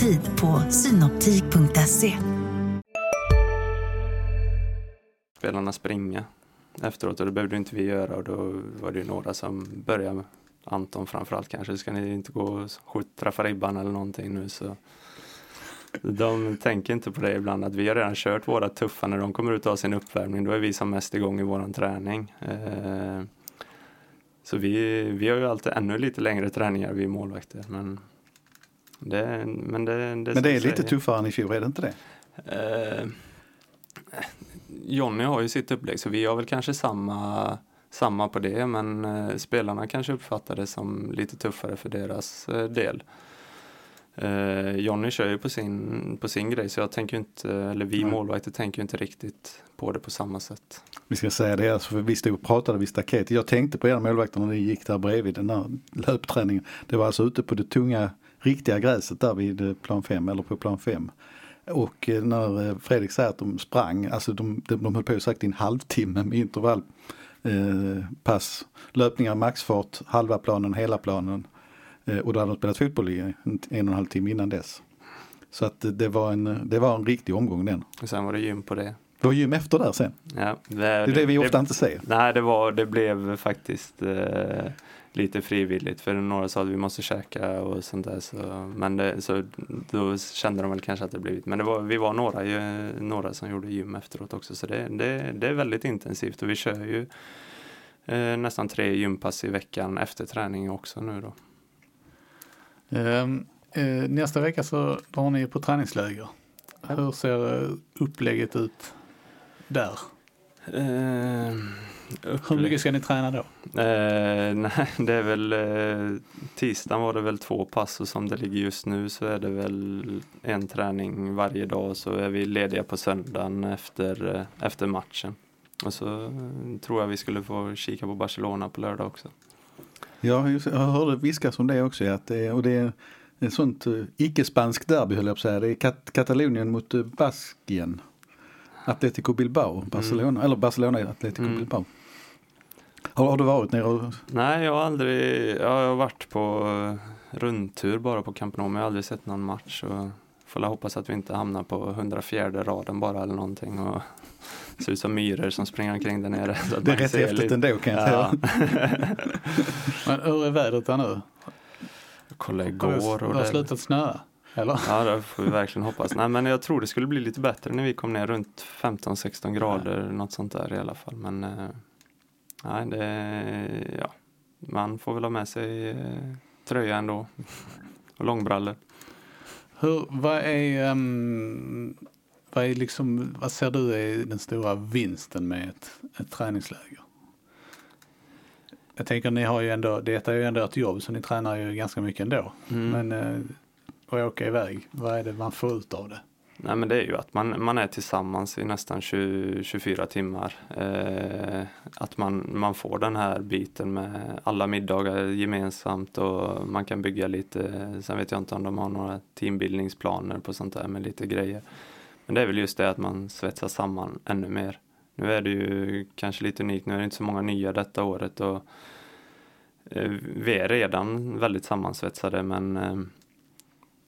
Tid på synoptik.se. spelarna springa efteråt och det behövde inte vi göra och då var det ju några som började med Anton framförallt kanske, ska ni inte gå och skjuta, träffa ribban eller någonting nu så de tänker inte på det ibland att vi har redan kört våra tuffa när de kommer ut och har sin uppvärmning då är vi som mest igång i våran träning. Så vi, vi har ju alltid ännu lite längre träningar vi målvakter men det, men det, det, Men det är lite säger. tuffare än i fjol, är det inte det? Eh, Jonny har ju sitt upplägg så vi har väl kanske samma, samma på det men eh, spelarna kanske uppfattar det som lite tuffare för deras eh, del. Eh, Jonny kör ju på sin, på sin grej så jag tänker inte, eller vi målvakter tänker ju inte riktigt på det på samma sätt. Vi ska säga det, alltså, för vi stod och pratade vid staketet. Jag tänkte på er målvakter när ni gick där bredvid den där löpträningen. Det var alltså ute på det tunga, riktiga gräset där vid eh, plan 5 eller på plan 5. Och eh, när eh, Fredrik säger att de sprang, alltså de, de, de höll på sagt i en halvtimme med intervall. Eh, pass, löpningar, maxfart, halva planen, hela planen. Eh, och då hade de spelat fotboll i en, en och en halv timme innan dess. Så att det var en, det var en riktig omgång den. Och sen var det gym på det. Det var gym efter där sen. Ja, det, Det är det vi ofta inte ser. Nej, det, var, det blev faktiskt eh, lite frivilligt för några sa att vi måste käka och sånt där. Så, men det, så då kände de väl kanske att det blivit. Men det var, vi var några, ju, några som gjorde gym efteråt också så det, det, det är väldigt intensivt och vi kör ju eh, nästan tre gympass i veckan efter träning också nu då. Ehm, eh, nästa vecka så drar ni på träningsläger. Hur ser eh, upplägget ut där? Eh, Hur mycket ska ni träna då? Eh, nej, det är väl eh, tisdagen var det väl två pass och som det ligger just nu så är det väl en träning varje dag så är vi lediga på söndagen efter, eh, efter matchen. Och så eh, tror jag vi skulle få kika på Barcelona på lördag också. Ja, just, jag hörde viskas om det också. Att det, och det är ett sånt icke-spanskt derby höll jag på att säga. Det är Kat- Katalonien mot Baskien. Atletico Bilbao, Barcelona, eller Barcelona Atletico Mm. Bilbao. Har, har du varit nere och Nej, jag har aldrig, jag har varit på eh, rundtur bara på Camp Nou men jag har aldrig sett någon match. Och får la hoppas att vi inte hamnar på 104 raden bara eller någonting och ser ut som myror som springer omkring där nere. Så Det är rätt häftigt lite- ändå kan jag Ja. säga. Men hur är vädret där nu? Jag kollade Har igår har och det det, slutat snöa? Eller? ja, det får vi verkligen hoppas. Nej, men jag tror det skulle bli lite bättre när vi kom ner runt 15-16 grader, något sånt där i alla fall. Men eh, nej, det, ja, man får väl ha med sig eh, tröja ändå och långbrallor. Hur, vad är, um, vad är liksom, vad ser du är den stora vinsten med ett, ett träningsläger? Jag tänker ni har ju ändå, detta är ju ändå ett jobb så ni tränar ju ganska mycket ändå. Mm. Men och åka iväg, vad är det man får ut av det? Nej men det är ju att man, man är tillsammans i nästan 20, 24 timmar. Eh, att man, man får den här biten med alla middagar gemensamt och man kan bygga lite, sen vet jag inte om de har några teambildningsplaner på sånt där med lite grejer. Men det är väl just det att man svetsar samman ännu mer. Nu är det ju kanske lite unikt, nu är det inte så många nya detta året och eh, vi är redan väldigt sammansvetsade men eh,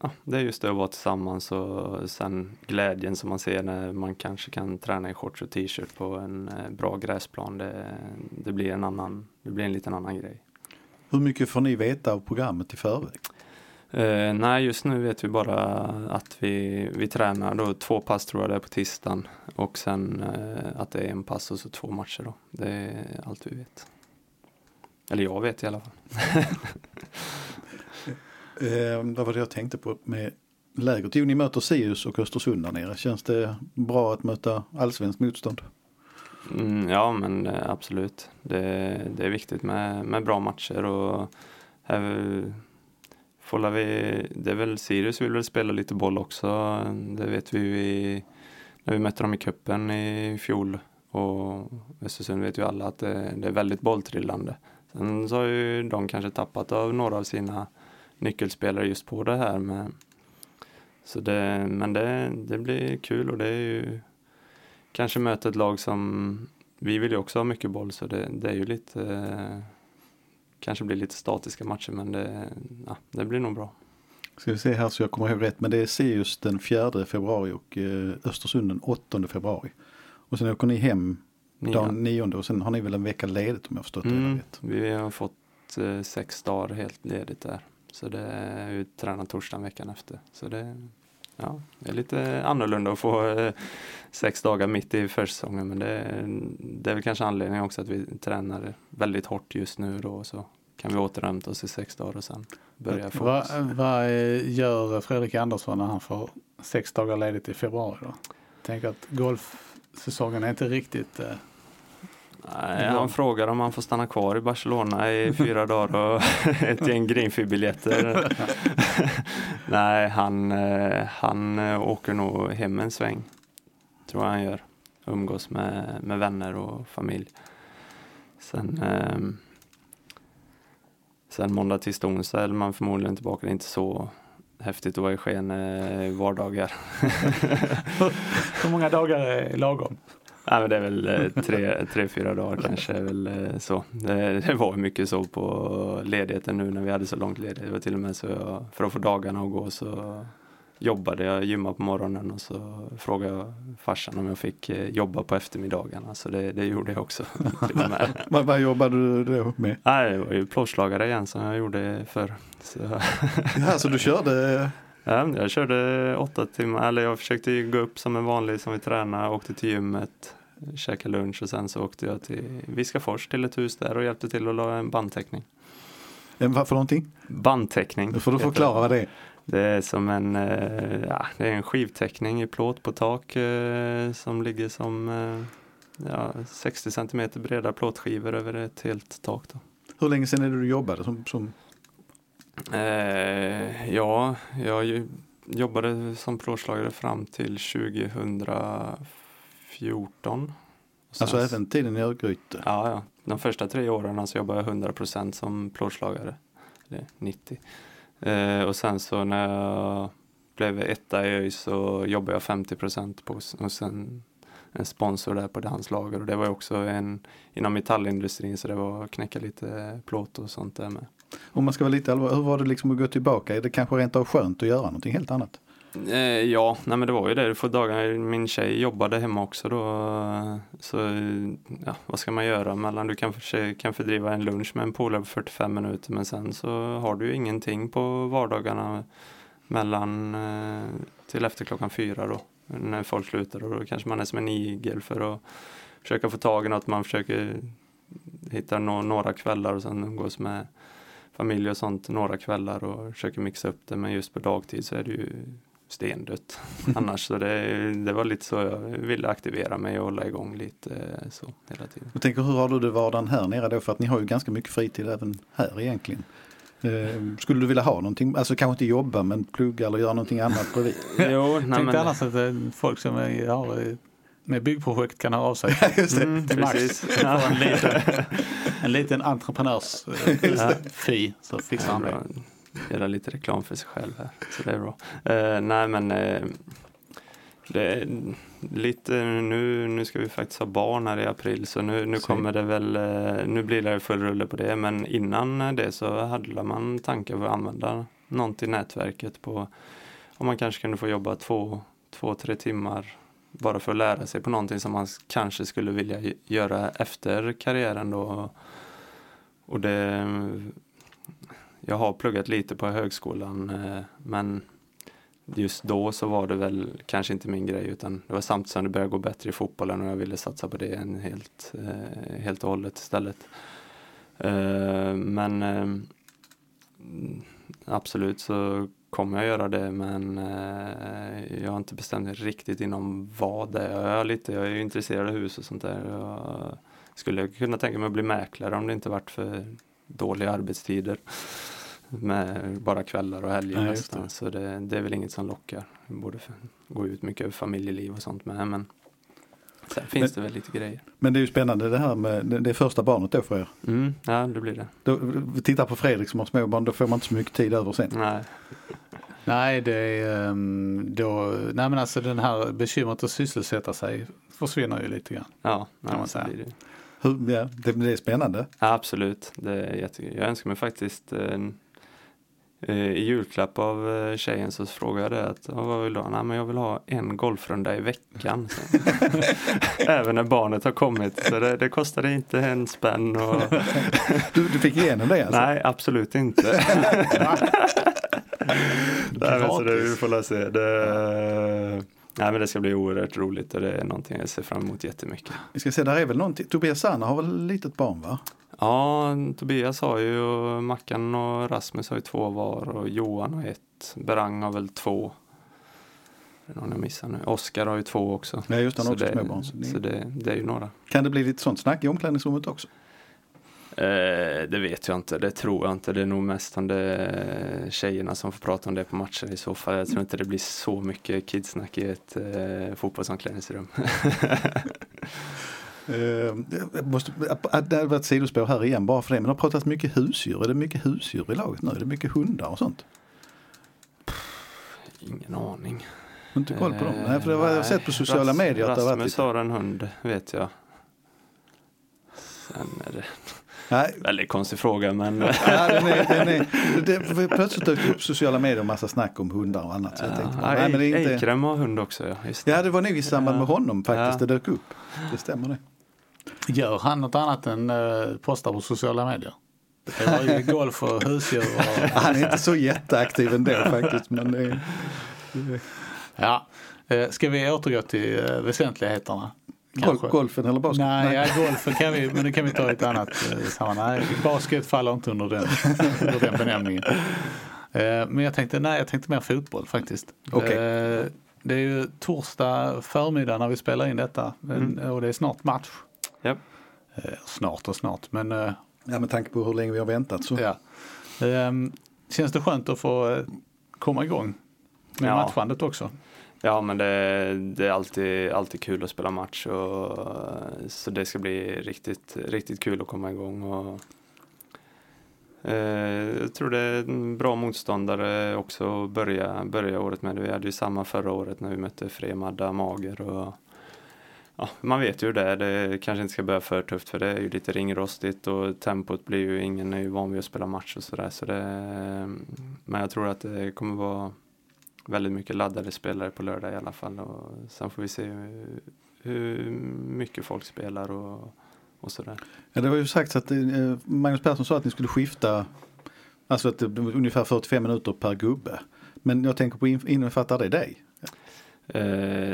ja, det är just det att vara tillsammans och sen glädjen som man ser när man kanske kan träna i shorts och t-shirt på en eh, bra gräsplan. Det, det, blir en annan, det blir en liten annan grej. Hur mycket får ni veta av programmet i förväg? Eh, nej, just nu vet vi bara att vi, vi tränar då två pass tror jag det är på tisdagen och sen eh, att det är en pass och så två matcher då. Det är allt vi vet. Eller jag vet i alla fall. Eh, vad var det jag tänkte på med lägret? Jo, ni möter Sirius och Östersund där nere. Känns det bra att möta allsvenskt motstånd? Mm, ja, men eh, absolut. Det, det, är viktigt med, med bra matcher och här får vi, det är väl Sirius vill väl spela lite boll också. Det vet vi ju i, när vi mötte dem i kuppen i fjol och Östersund vet ju alla att det, det är väldigt bolltrillande. Sen så har ju de kanske tappat av några av sina nyckelspelare just på det här med så det, men det, det blir kul och det är ju kanske möta ett lag som vi vill ju också ha mycket boll så det, det är ju lite kanske blir lite statiska matcher men det, ja, det blir nog bra. Ska vi se här så jag kommer ihåg rätt men det är Sirius den 4 februari och eh, Östersund den 8 februari. Och sen åker ni hem dagen 9 och sen har ni väl en vecka ledigt om jag förstått mm, det rätt. Vi har fått eh, sex dagar helt ledigt där. Så det är ju tränar torsdagen veckan efter. Så det, ja, det är lite annorlunda att få eh, sex dagar mitt i försäsongen. Men det, det är väl kanske anledningen också att vi tränar väldigt hårt just nu då. Så kan vi återhämta oss i sex dagar och sen börja få Vad va gör Fredrik Andersson när han får sex dagar ledigt i februari då? Tänk att golfsäsongen är inte riktigt eh, Nej, han frågar om han får stanna kvar i Barcelona i fyra dagar och ett gäng Greenfee-biljetter. Nej, han, eh, han eh, åker nog hem en sväng. Tror jag han gör. Umgås med, med vänner och familj. Sen, eh, sen måndag till onsdag är man förmodligen tillbaka. Det är inte så häftigt att vara i Skene vardagar. Hur många dagar är lagom? Nej, men det är väl eh, tre, tre fyra dagar kanske. Väl eh, så. Det, det, var mycket så på ledigheten nu när vi hade så långt ledigt. Det var till och med så jag, för att få dagarna att gå så jobbade jag, gymmade på morgonen och så frågade jag farsan om jag fick eh, jobba på eftermiddagarna. Så det, det gjorde jag också. Vad, vad jobbade du då med? Nej, det var ju plåtslagare igen som jag gjorde förr. Så. ja, så du körde Ja, jag körde åtta timmar, eller jag försökte gå upp som en vanlig som vi tränar, åkte till gymmet, käkade lunch och sen så åkte jag till Viskafors till ett hus där och hjälpte till att la en bandtäckning. En, vad för någonting? Bandtäckning. Då får du förklara vad det är. Det är som en, eh, ja, det är en skivtäckning i plåt på tak eh, som ligger som eh, ja, 60 cm breda plåtskivor över ett helt tak. Då. Hur länge sedan är det du jobbade som, som Eh, ja, jag jobbade som plåtslagare fram till 2014. Alltså även tiden i Örgryte? Ja, ja. De första tre åren så jobbade jag 100% som plåtslagare. Eller 90. Eh, och sen så när jag blev etta i ÖIS så jobbade jag 50% på, hos en, en sponsor där på hans lager. Och det var också en inom metallindustrin så det var att knäcka lite plåt och sånt där med. Om man ska vara lite allvarlig, hur var det liksom att gå tillbaka? Är det kanske rent av skönt att göra någonting helt annat? Eh, ja, nej men det var ju det. För dagar, min tjej jobbade hemma också då. Så ja, vad ska man göra mellan, du kan, för, kan fördriva en lunch med en polare på 45 minuter men sen så har du ju ingenting på vardagarna mellan eh, till efter klockan fyra då. När folk slutar och då kanske man är som en igel för att försöka få tag i något. Man försöker hitta no några kvällar och sen umgås med familj och sånt några kvällar och försöker mixa upp det. Men just på dagtid så är det ju stendött annars. Så det, det var lite så jag ville aktivera mig och hålla igång lite eh, så hela tiden. Jag tänker hur har du det vardagen här nere då? För att ni har ju ganska mycket fritid även här egentligen. Eh, skulle du vilja ha någonting, alltså kanske inte jobba men plugga eller göra någonting annat bredvid? jo, nej, Tänkte men, annars att eh, folk som är, har, eh, med byggprojekt kan höra av sig. mm, till Max. precis. Få en liten, en liten entreprenörs eh, fi så fixar han det. Göra lite reklam för sig själv här. Så det är bra. Eh, nej men eh, det lite nu, nu ska vi faktiskt ha barn här i april så nu, nu kommer det väl, eh, nu blir det full rulle på det men innan det så hade man tankar på att använda någon till nätverket på om man kanske kunde få jobba två, två, tre timmar bara för att lära sig på någonting som man kanske skulle vilja göra efter karriären då. Och det jag har pluggat lite på högskolan eh, men just då så var det väl kanske inte min grej utan det var samtidigt som det började gå bättre i fotbollen och jag ville satsa på det en helt, eh, helt och hållet istället. Eh, men absolut så kommer jag göra det men eh, jag har inte bestämt mig riktigt inom vad det är. Jag är, lite, jag är ju intresserad av hus och sånt där. Jag skulle kunna tänka mig att bli mäklare om det inte varit för dåliga arbetstider. Med bara kvällar och helger Ja, just det. nästan. Så det, det är väl inget som lockar. Det borde gå ut mycket över familjeliv och sånt med. Men sen finns det väl lite grejer. Men det är ju spännande det här med det, första barnet då för er. Mm, ja, det blir det. Då, vi tittar på Fredrik som har små barn, då får man inte så mycket tid över sen. Nej, Nej, det är ehm, då, nej men alltså den här bekymret att sysselsätta sig försvinner ju lite grann. ja, Kan man nej, säga. det. Hur, ja, det, det är spännande. Ja, absolut, det är jättekul. Jag önskar mig faktiskt en, eh, i julklapp av eh, tjejen så frågade jag att "Ja, vad vill du ha? Nej, men jag vill ha en golfrunda i veckan. Även när barnet har kommit. Så det, det kostade inte en spänn. Och... Du, du fick igenom det alltså? Nej, absolut inte. Nej, men så det, vi får se. Det, nej, men det ska bli oerhört roligt och det är någonting jag ser fram emot jättemycket. Vi ska se, där är väl någonting. Tobias Sanna har väl litet barn va? Ja, Tobias har ju och Mackan och Rasmus har ju två var och Johan har ett. Berang har väl två. Någon jag missar nu? Oskar har ju två också. Ja just han har Så också det, små barn. Så det, så det, det är ju några. Kan det bli lite sånt snack i omklädningsrummet också? Eh, det vet jag inte, det tror jag inte. Det är nog mest om det tjejerna som får prata om det på matchen i så fall. Jag tror inte det blir så mycket kidsnack i ett eh, fotbollsomklädningsrum. Eh, jag måste, det har varit sidospår här igen bara för det. Men det har pratats mycket husdjur. Är det mycket husdjur i laget nu? Är det mycket hundar och sånt? Ingen aning. Har inte koll på dem? Eh, Nej, för det har jag sett på sociala Ras- medier att Rasmus har en hund, vet jag. Sen är det Nej, väldigt konstig fråga men ja, den är, den är, det, plötsligt dök det upp sociala medier och massa snack om hundar och annat. Så jag tänkte, ja, nej, men det är inte... Eikrem har hund också. Ja, just det. Ja, det var nog i samband med honom faktiskt Ja. det dök upp. Det stämmer det. Gör han något annat än uh, postar på sociala medier? Det var ju golf och husdjur och Han är inte så jätteaktiv ändå faktiskt. Men det Ja, eh, ska vi återgå till eh, väsentligheterna? Kanske? golfen eller basket? Nej, ja, golfen kan vi, men det kan vi ta i ett annat eh, sammanhang. Nej, basket faller inte under den, under den benämningen. Eh, men jag tänkte, nej, jag tänkte mer fotboll faktiskt. Eh, det är ju torsdag förmiddag när vi spelar in detta men, och det är snart match. Japp. Eh, snart och snart, men eh, Ja, med tanke på hur länge vi har väntat så. ja. Ehm, känns det skönt att få eh, komma igång med Ja. matchandet också? Ja men det, det är alltid, alltid kul att spela match och, så det ska bli riktigt, riktigt kul att komma igång. Och, eh, jag tror det är en bra motståndare också att börja, börja året med. Vi hade ju samma förra året när vi mötte Fremadda Mager. Och, ja, man vet ju hur det är, det kanske inte ska börja för tufft för det är ju lite ringrostigt och tempot blir ju, ingen är ju van vid att spela match och sådär. Så det, men jag tror att det kommer vara väldigt mycket laddade spelare på lördag i alla fall. Och sen får vi se hur, hur mycket folk spelar och, och sådär. Ja, det var ju sagt att eh, Magnus Persson sa att ni skulle skifta, alltså att det ungefär 45 minuter per gubbe. Men jag tänker på, innefattar det dig? Eh,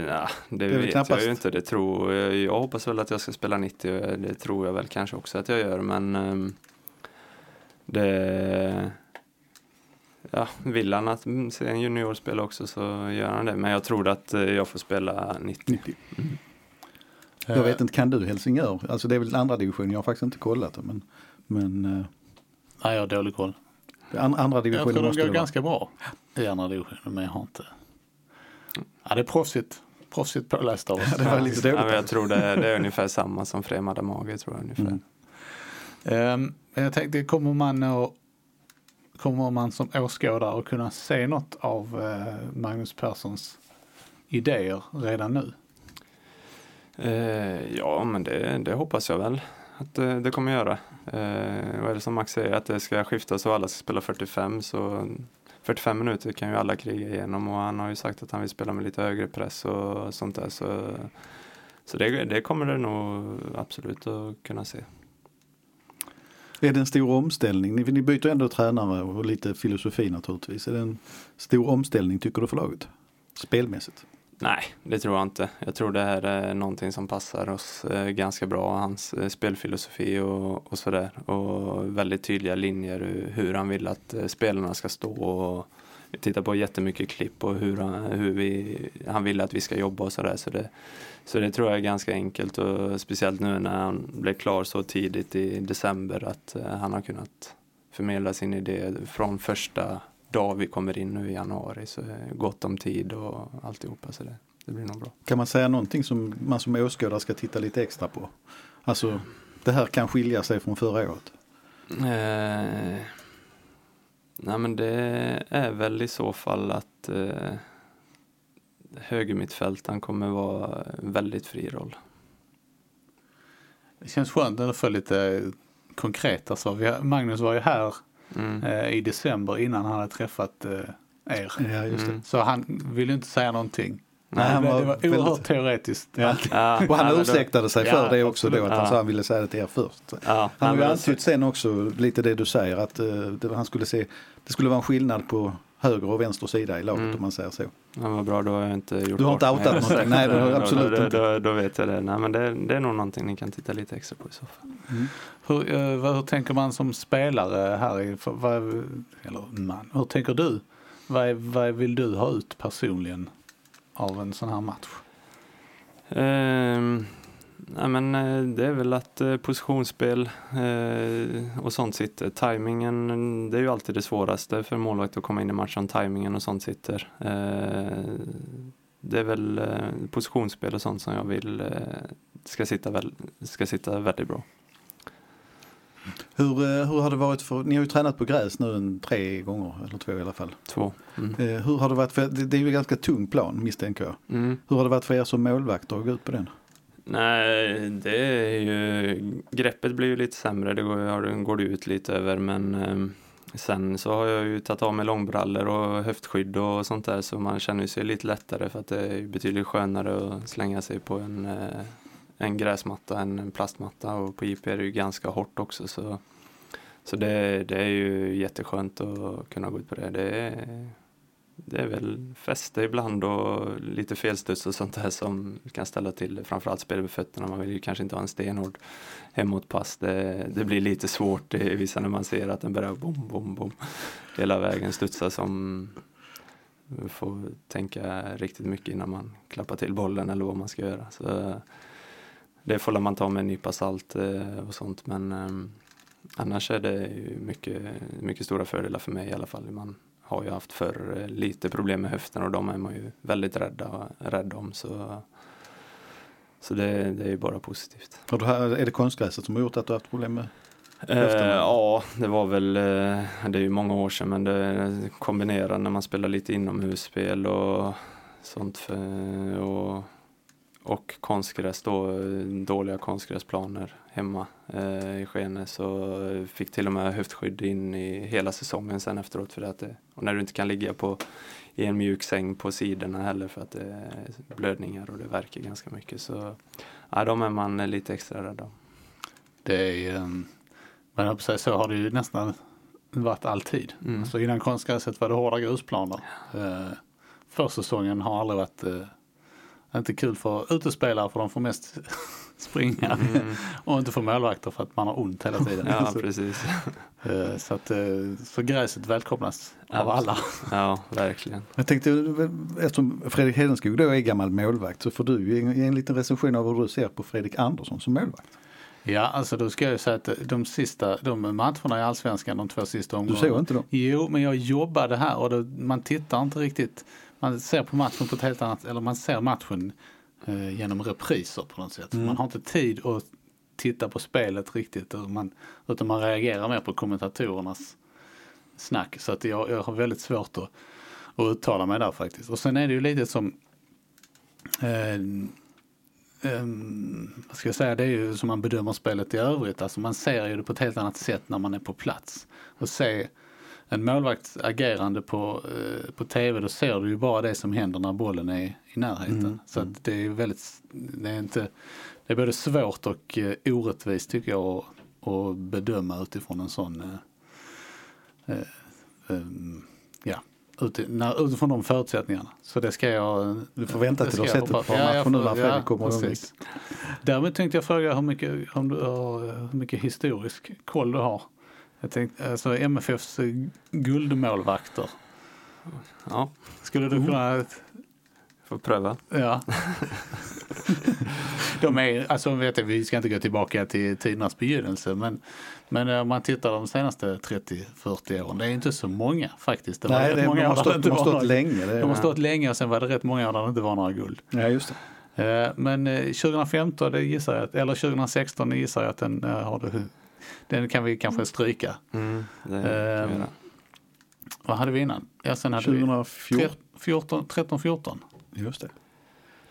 nah, det, väl vet knappast- jag ju inte. Det tror, jag jag hoppas väl att jag ska spela 90. och Det tror jag väl kanske också att jag gör. Men ehm, det... Ja, vill han att mm, se en junior spela också så gör han det. Men jag tror att eh, jag får spela 90. 90. Jag vet inte, kan du Helsingör? Alltså det är väl andra division, jag har faktiskt inte kollat det. Men, men eh, Nej, jag har dålig koll. an, andra Jag division tror de måste går det vara. ganska bra i andra divisionen, men jag har inte. Ja, det är proffsigt. Proffsigt påläst av oss. Ja, det var lite Ja, men jag tror det, det är ungefär samma som Fremada Mage tror jag ungefär. Mm. Ehm, jag tänkte, kommer man, att, kommer man som åskådare att kunna se något av eh, Magnus Perssons idéer redan nu? Eh, ja, men det, det hoppas jag väl att det, det kommer göra. Eh, och är det som Max säger att det ska skifta så alla ska spela 45 så 45 minuter kan ju alla kriga igenom och han har ju sagt att han vill spela med lite högre press och sånt där. Så, så det, det kommer det nog absolut att kunna se. Är det en stor omställning? Ni, ni byter ändå tränare och lite filosofi naturligtvis. Är det en stor omställning tycker du för laget? Spelmässigt? Nej, det tror jag inte. Jag tror det här är någonting som passar oss eh, ganska bra. Hans eh, spelfilosofi och, och sådär. Och väldigt tydliga linjer hur, han vill att eh, spelarna ska stå. Och vi tittar på jättemycket klipp och hur, han, hur vi, han vill att vi ska jobba och sådär. Så det, så det tror jag är ganska enkelt och speciellt nu när han blev klar så tidigt i december att han har kunnat förmedla sin idé från första dag vi kommer in nu i januari så är det gott om tid och alltihopa så det, det blir nog bra. Kan man säga någonting som man som åskådare ska titta lite extra på? Alltså det här kan skilja sig från förra året. Eh, nej men det är väl i så fall att eh, högermittfältaren kommer vara en väldigt fri roll. Det känns skönt det får lite konkret. Alltså, vi har, Magnus var ju här Mm. eh, i december innan han hade träffat eh, er. Ja, just det. Mm. Så han ville inte säga någonting. Nej, han det, var det var väldigt- oerhört teoretiskt. Ja. Ja, Och han då- ursäktade sig Ja, för det också då, absolut. att han Ja. sa han ville säga det till er först. Ja, Han har ju antytt sen också lite det du säger att eh, det, han skulle se, det skulle vara en skillnad på höger och vänster sida i laget Mm. om man säger så. Ja, vad bra, då har jag inte gjort Du har inte outat någonting? Nej, det har jag absolut då, då, inte. Då, då vet jag det. Nej, men det, det är nog någonting ni kan titta lite extra på i så fall. Hur, eh, hur tänker man som spelare här? I, för, vad, eller man, hur tänker du? Vad, vad vill du ha ut personligen av en sån här match? Ehm, nej, men eh, det är väl att eh, positionsspel eh, och sånt sitter. Timingen, det är ju alltid det svåraste för målvakt att komma in i matchen. Timingen och sånt sitter. Det är väl positionsspel och sånt som jag vill ska, sitta väl, ska sitta väldigt bra. Hur, hur har det varit för, ni har ju tränat på gräs nu en tre gånger, eller två i alla fall. Två. Mm. Hur har det varit, för det, det är ju en ganska tung plan misstänker jag. Mm. Hur har det varit för er som målvakter att gå ut på den? Nej, det är ju, greppet blir ju lite sämre, det går, går det ut lite över men eh, sen så har jag ju tagit av mig långbrallor och höftskydd och sånt där så man känner sig lite lättare för att det är betydligt skönare att slänga sig på en, eh, en gräsmatta än en plastmatta och på IP är det ju ganska hårt också så, så det, det är ju jätteskönt att kunna gå ut på det. Det är, det är väl fäste ibland och lite felstuds och sånt där som kan ställa till det. Framförallt spel med fötterna. Man vill ju kanske inte ha en stenhård hemåtpass. Det, det blir lite svårt i vissa när man ser att den börjar bom, bom, bom hela vägen studsa som får tänka riktigt mycket innan man klappar till bollen eller vad man ska göra. Så det får man ta med en nypa salt eh, och sånt men eh, annars är det ju mycket, mycket stora fördelar för mig i alla fall. Man har ju haft för eh, lite problem med höften och de är man ju väldigt rädda, rädd om. Så, så det, det är ju bara positivt. Har du, är det konstgräset som har gjort att du har haft problem med? Eh, Höften? ja, det var väl, eh, det är ju många år sedan men det kombinerar när man spelar lite inomhusspel och sånt för, och, och konstgräs då, eh, dåliga konstgräsplaner hemma eh, i Skene så fick till och med höftskydd in i hela säsongen sen efteråt för att det, och när du inte kan ligga på i en mjuk säng på sidorna heller för att det är blödningar och det verkar ganska mycket så ja, de är man lite extra rädd om. Det är, men säga, så har det ju nästan varit alltid. Mm. Så innan konstgräset var det hårda grusplaner. Uh, försäsongen har aldrig varit uh, inte kul för utespelare för de får mest springa. och inte för målvakter för att man har ont hela tiden. Ja, så, precis. eh, så, att, eh, så gräset välkomnas av Ja. alla. Ja, verkligen. Jag tänkte, eftersom Fredrik Hedenskog då är gammal målvakt så får du ge en, liten recension av hur du ser på Fredrik Andersson som målvakt. Ja, alltså då ska jag ju säga att de sista, de matcherna i Allsvenskan, de två sista Du omgångarna. såg inte dem? Jo, men jag jobbade här och då, man tittar inte riktigt. Man ser på matchen på ett helt annat, eller man ser matchen eh, genom repriser på något sätt. Mm. Man har inte tid att titta på spelet riktigt. Man, utan man reagerar mer på kommentatorernas snack. Så att jag, jag har väldigt svårt att, att uttala mig där faktiskt. Och sen är det ju lite som eh, Ehm, vad ska jag säga, det är ju som man bedömer spelet i övrigt. Alltså man ser ju det på ett helt annat sätt när man är på plats. Och se en målvakts agerande på, eh, på tv, då ser du ju bara det som händer när bollen är i närheten. Så att det är väldigt, det är inte, det är både svårt och eh, orättvist tycker jag att, att bedöma utifrån en sån, eh, eh, ehm, ja, utifrån de förutsättningarna. Så det ska jag... Du får vänta till du har sett ett par Ja, matcher nu när Fredrik ja, kommer precis. Däremot tänkte jag fråga hur mycket, om du har, hur mycket historisk koll du har. Jag tänkte, alltså MFFs eh, guldmålvakter. Ja, Skulle du kunna, får pröva. ja. De är, alltså vet jag, vi ska inte gå tillbaka till tidernas begynnelse men, men eh, om man tittar de senaste 30-40 åren, det är inte så många faktiskt. Det Nej, det, de många har år där stått, de har stått några- länge. Det, De har stått länge och sen var det rätt många år där det inte var några guld. Ja, just det. Eh, Men eh, 2015, det gissar jag, eller 2016 gissar jag att den eh, har du. Den kan vi kanske stryka. Mm, det vi göra. Vad hade vi innan? Ja, sen hade vi 2014. 14, 13, 14. Just det.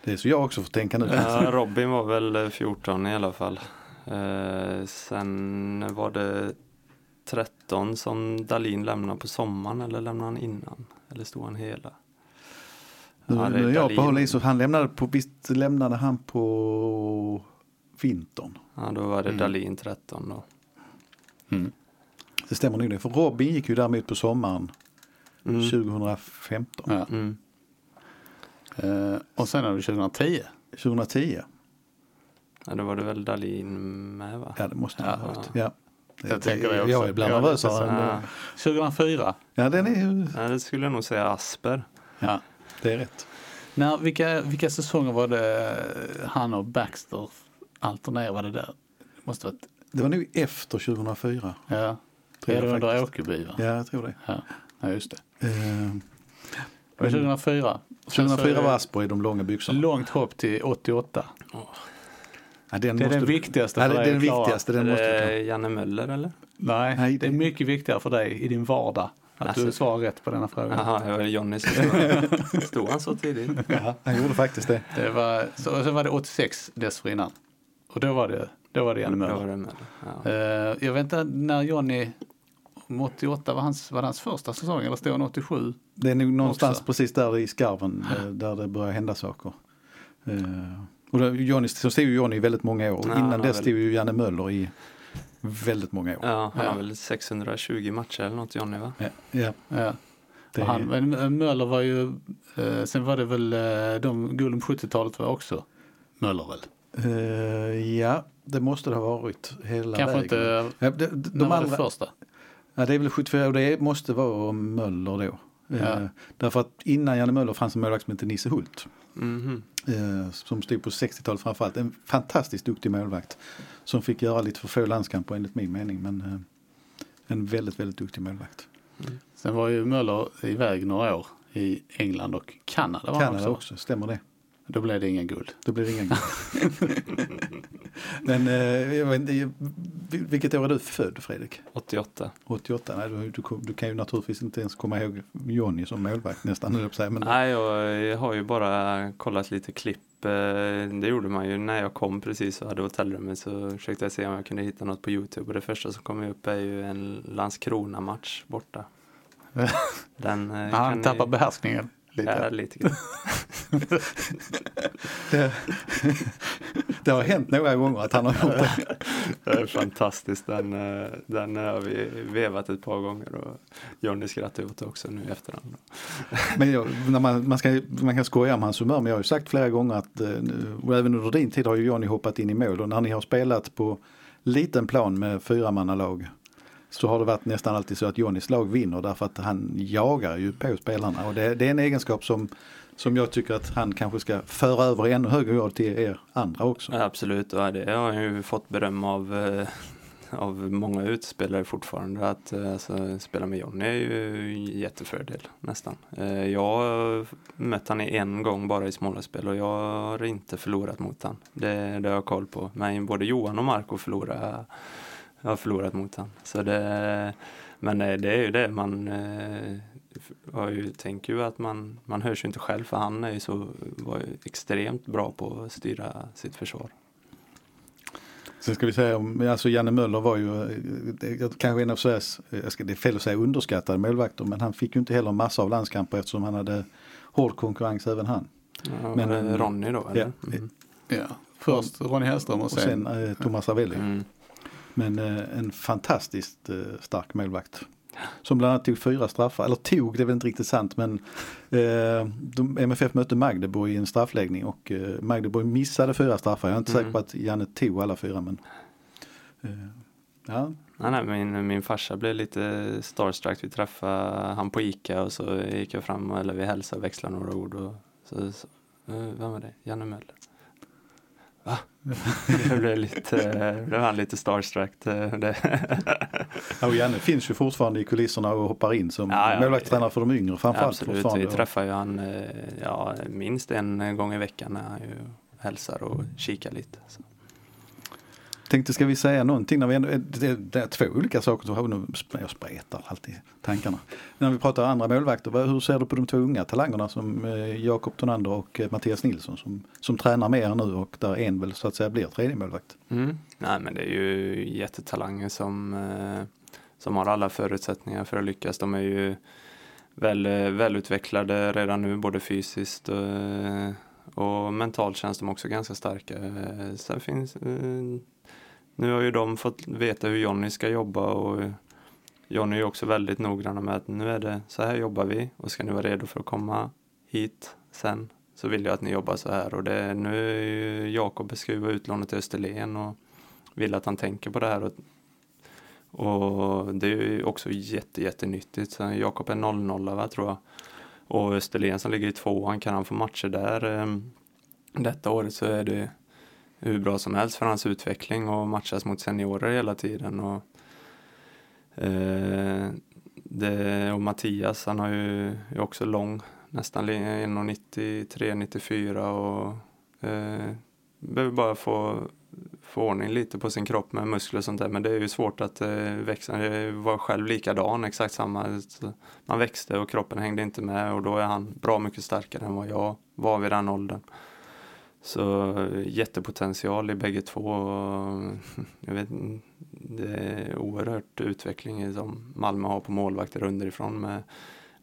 Det är så jag också får tänka nu. Ja, Robin var väl eh, 14 i alla fall. Eh, sen var det 13 som Dalin lämnade på sommaren eller lämnade han innan? Eller stod han hela? Nu, Ja, är nu är jag på Dahlin. håll i, så han lämnade på, visst lämnade han på vintern. Ja, då var det Mm. Dalin 13 då. Det stämmer nog det. För Robin gick ju däremot på sommaren Mm. 2015. Ja. Mm. Eh, och sen hade vi 2010. 2010. Ja, då var det väl Dalin med va? Ja det måste det ha varit. Ja. Jag tänker det också. Jag är ibland Ja, nervös. det är Ja, 2004. Ja den är ju, ja, det skulle jag nog säga Asper. Ja. det är rätt. När, vilka, vilka säsonger var det han och Baxter alternerade där? Det måste varit, Det var nog efter 2004. ja. Tror Det är det under. Åkerby va? Ja jag tror det. Ja, ja just det. Det var 2004. Sen så är 2004 det var Asper i de långa byxorna. Långt hopp till 88. Ja, den Det är måste den du- viktigaste Ja, för det är dig den viktigaste. Den är måste du det. Janne Möller eller? Nej, Nej, det är det- mycket viktigare för dig i din vardag att Alltså- du svarar rätt på denna fråga. Jaha, det var Johnny som stod. Stod han så tidigt? Ja, han gjorde faktiskt det. Det var, så, och sen var det 86 dessförinnan. Och då var det, då var det Janne Då var Möller. det Möller. Ja. Eh, jag vet inte när Johnny, om 88 var hans, var hans första säsong eller stod han 87? Det är nog någonstans Också. precis där i skarven eh, där det börjar hända saker. Eh, Och då, Johnny, så stod ju Johnny i väldigt många år. Ja, Innan dess stod ju Janne Möller i väldigt många år. Ja, han Ja. har väl 620 matcher eller något Johnny va? Ja, ja, Ja. det, han, men Möller var ju, eh, sen var det väl eh, de på 70-talet var också Möller väl? Eh, ja, det måste det ha varit hela Kanske vägen. inte, Ja, de, de, de var det andra, första? ja, det är väl 74 och det måste vara Möller då. Ja. Därför att innan Janne Möller fanns en målvakt som hette Nisse Hult. Mhm. eh, som stod på 60-talet framförallt. En fantastiskt duktig målvakt som fick göra lite för få landskamper enligt min mening. Men en väldigt, väldigt duktig målvakt. Sen var ju Möller iväg några år i England och Kanada var Kanada också. också, stämmer det. Då blev det ingen guld. Då blir det inga guld. Men eh, jag vet, inte, vil- vilket år är du född Fredrik? 88. 88? Nej, du, du, du kan ju naturligtvis inte ens komma ihåg Johnny som målvakt nästan. Men, Nej, jag, jag har ju bara kollat lite klipp. eh, Det gjorde man ju när jag kom precis och hade hotellrummet så försökte jag se om jag kunde hitta något på Youtube och det första som kom upp är ju en Landskrona-match borta. Den eh, Han kan tappar ni... behärskningen lite. Ja, lite grann. det, det har hänt några gånger att han har gjort det. Det är fantastiskt. Den, eh, den har vi vevat ett par gånger och Johnny skrattar åt det också nu i efterhand. Men jag, när man, man, ska, man kan skoja om hans humör men jag har ju sagt flera gånger att eh, och även under din tid har ju Johnny hoppat in i mål och när ni har spelat på liten plan med fyramannalag så har det varit nästan alltid så att Johnnys lag vinner därför att han jagar ju på spelarna och det, det är en egenskap som som jag tycker att han kanske ska föra över i ännu högre grad till er andra också. Ja, absolut, och det har han ju fått beröm av, eh, av många utspelare fortfarande. Att eh, alltså, spela med Johnny är ju en jättefördel nästan. Eh, jag har mött han en gång bara i smålagsspel och jag har inte förlorat mot han. Det, det har jag koll på. Men både Johan och Marco förlorade jag har förlorat mot han. Så det, men det är ju det man jag ju, tänker ju att man, man hörs ju inte själv för han är ju så, var ju extremt bra på att styra sitt försvar. Sen ska vi säga om, alltså Janne Möller var ju kanske en av Sveriges, det är fel att säga underskattade målvakter, men han fick ju inte heller massa av landskamper eftersom han hade hård konkurrens även han. Ja, men eh, Ronny då? Eller? Ja, ja. först Ronny Hellström och sen, och sen eh, Thomas Ravelli. Mm. Men eh, en fantastiskt eh, stark målvakt. Som bland annat tog fyra straffar, eller tog, det är väl inte riktigt sant men eh, de, MFF mötte Magdeburg i en straffläggning och eh, Magdeburg missade fyra straffar. Jag är inte mm. säker på att Janne tog alla fyra men eh, ja. Nej, nej, min, min farsa blev lite starstruck. Vi träffade han på Ica och så gick jag fram eller vi hälsade och växlade några ord. Och så, så, eh, vem var det? Janne Möller. Va? det blev, lite, blev han lite starstruck. ja, och Janne finns ju fortfarande i kulisserna och hoppar in som ja, ja, målvaktstränare för de yngre framförallt. Absolut, vi träffar ju han eh, ja, minst en gång i veckan när han ju hälsar och kikar lite. Så. Tänkte ska vi säga någonting när vi ändå, det, det är två olika saker, som nu, jag spretar alltid tankarna. När vi pratar andra målvakter, hur ser du på de två unga talangerna som eh, Jakob Tonander och eh, Mattias Nilsson som, som tränar med er nu och där en väl så att säga blir tredje målvakt? Mm. Nej men det är ju jättetalanger som, eh, som har alla förutsättningar för att lyckas. De är ju väl, välutvecklade redan nu både fysiskt och, och mentalt känns de också ganska starka. Sen finns nu har ju de fått veta hur Jonny ska jobba och Jonny är också väldigt noggranna med att nu är det så här jobbar vi och ska ni vara redo för att komma hit sen så vill jag att ni jobbar så här och det, nu är ju Jakob beskriva utlånet till Österlen och vill att han tänker på det här och, och det är ju också jätte, jättenyttigt. Jakob är 00 va, tror jag. Och Österlen som ligger i tvåan, kan han få matcher där ehm, detta året så är det hur bra som helst för hans utveckling och matchas mot seniorer hela tiden. Och, eh, det, och Mattias, han har ju, är också lång, nästan 1,93-94 och eh, behöver bara få, få ordning lite på sin kropp med muskler och sånt där. Men det är ju svårt att eh, växa. Eh, jag var själv likadan, exakt samma. Man växte och kroppen hängde inte med och då är han bra mycket starkare än vad jag var vid den åldern. Så jättepotential i bägge två. Jag vet, det är oerhört utveckling som Malmö har på målvakter underifrån med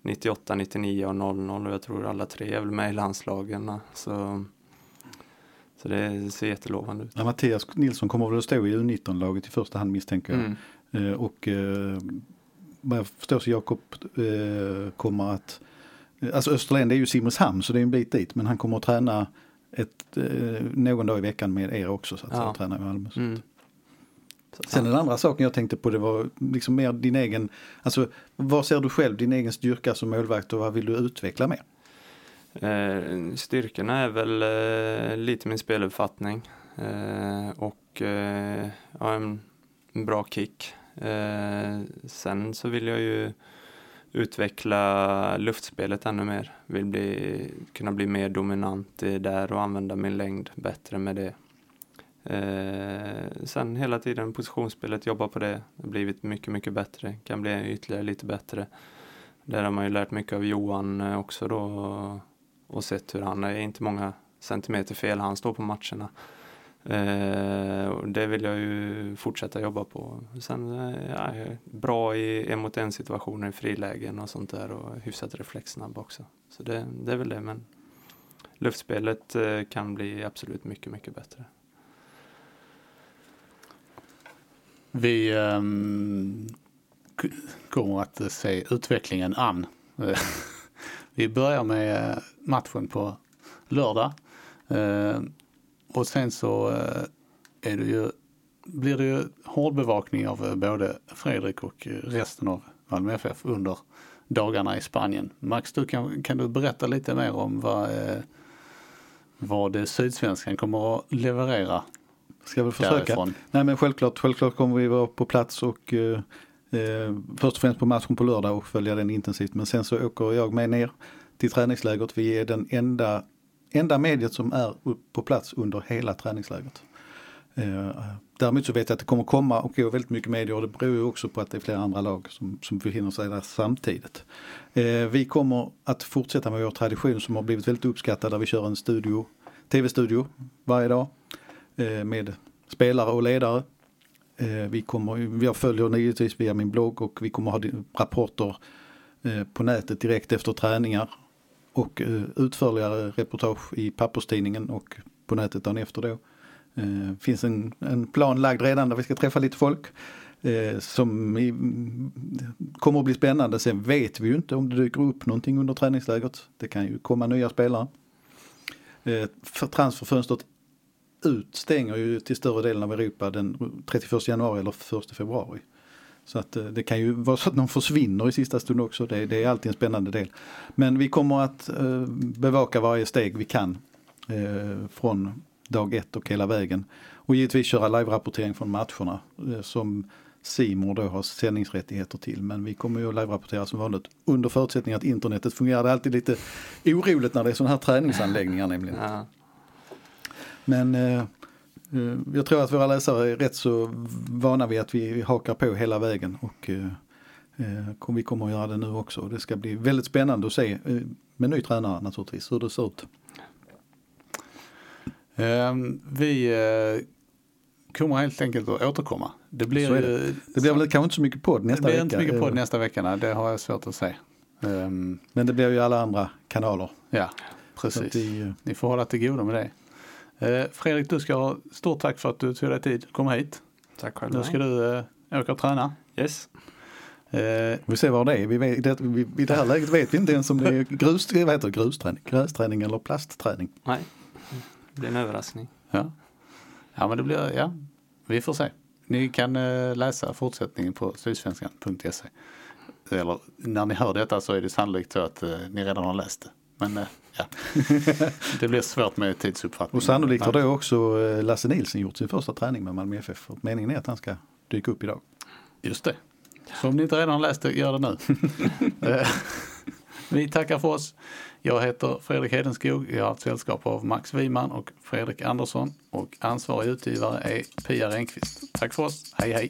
98, 99 och 00 och jag tror alla tre är väl med i landslagen. Så, så det ser jättelovande ut. Ja, Mattias Nilsson kommer väl att stå i U19-laget i första hand misstänker jag. Mm. Eh, och eh, vad jag förstår så Jakob eh, kommer att, alltså Österlen det är ju Simrishamn så det är en bit dit men han kommer att träna ett, eh, någon dag i veckan med er också så att ja. träna i Malmö. Mm. Sen den andra saken jag tänkte på det var liksom mer din egen, alltså vad ser du själv din egen styrka som målvakt och vad vill du utveckla mer? Eh, styrkorna är väl eh, lite min speluppfattning eh, och eh, ja, en, en, bra kick. Eh, sen så vill jag ju utveckla luftspelet ännu mer. Vill bli, kunna bli mer dominant där och använda min längd bättre med det. Eh, sen hela tiden positionsspelet, jobba på det. Det har blivit mycket, mycket bättre. Kan bli ytterligare lite bättre. Där har man ju lärt mycket av Johan eh, också då och sett hur han är inte många centimeter fel han står på matcherna. Eh, och det vill jag ju fortsätta jobba på. Sen eh, ja, bra i en mot en situationer i frilägen och sånt där och hyfsat reflexsnabb också. Så det, det är väl det men luftspelet eh, kan bli absolut mycket, mycket bättre. vi ehm, kommer att se utvecklingen an. vi börjar med eh, matchen på lördag. Eh, och sen så eh, är det ju, blir det ju hårdbevakning av eh, både Fredrik och eh, resten av Malmö FF under dagarna i Spanien. Max, du kan, kan du berätta lite mer om vad, vad Sydsvenskan kommer att leverera Ska väl försöka. därifrån? Nej men självklart, självklart kommer vi vara på plats och eh, först och främst på matchen på lördag och följa den intensivt. Men sen så åker jag med ner till träningslägret. Vi är den enda, enda mediet som är på plats under hela träningslägret. Eh, däremot så vet jag att det kommer komma och gå väldigt mycket medier och det beror ju också på att det är flera andra lag som, som befinner sig där samtidigt. Eh, vi kommer att fortsätta med vår tradition som har blivit väldigt uppskattad där vi kör en studio, tv-studio varje dag eh, med spelare och ledare. Vi kommer, jag följer givetvis via min blogg och vi kommer ha rapporter på nätet direkt efter träningar och eh, utförligare reportage i papperstidningen och på nätet dagen efter då. Eh, finns en, en plan lagd redan där vi ska träffa lite folk. Eh, som i, kommer att bli spännande. Sen vet vi ju inte om det dyker upp någonting under träningslägret. Det kan ju komma nya spelare. Eh, för transferfönstret ut stänger ju till större delen av Europa den 31 januari eller 1 februari. Så att eh, det kan ju vara så att någon försvinner i sista stund också. Det, det är alltid en spännande del. Men vi kommer att eh, bevaka varje steg vi kan eh, från dag ett och hela vägen. Och givetvis köra live-rapportering från matcherna som Simor då har sändningsrättigheter till. Men vi kommer ju att live-rapportera som vanligt under förutsättning att internetet fungerar. Det är alltid lite oroligt när det är sådana här träningsanläggningar nämligen. Ja. Men jag tror att våra läsare är rätt så vana vid att vi hakar på hela vägen och eh, eh, vi kommer att göra det nu också. Det ska bli väldigt spännande att se eh, med ny tränare naturligtvis hur det ser ut. Ehm, vi eh, kommer helt enkelt att återkomma. Det blir, Så ju- Det blir väl kanske inte så mycket podd det nästa blir vecka. inte mycket eh, podd nästa vecka, nej, det har jag svårt att säga. Ehm, Men det blir ju alla andra kanaler. ja, precis. vi, eh, Ni får hålla till godo med det. Eh, Fredrik, du ska ha stort tack för att du tog dig tid att komma hit. Tack själv. Nu ska du eh, åka och träna. Yes. Eh, vi ser var det är. Vi vet, det, vi, I det här läget vet vi inte ens om det är grus, vad heter det, grusträning, grästräning eller plastträning. Nej, det blir en överraskning. ja. ja, men det blir, ja, vi får se. Ni kan eh, läsa fortsättningen på sydsvenskan.se. Eller när ni hör detta så är det sannolikt så att eh, ni redan har läst det. Men eh, ja, det blir svårt med tidsuppfattning. Och sannolikt har då också eh, Lasse Nilsson gjort sin första träning med Malmö FF. Och Meningen är att han ska dyka upp idag. Just det. Så om ni inte redan läst det, gör det nu. Eh, Vi tackar för oss. Jag heter Fredrik Hedenskog. Jag har haft sällskap av Max Wiman och Fredrik Andersson. Och ansvarig utgivare är Pia Renqvist. Tack för oss. Hej hej.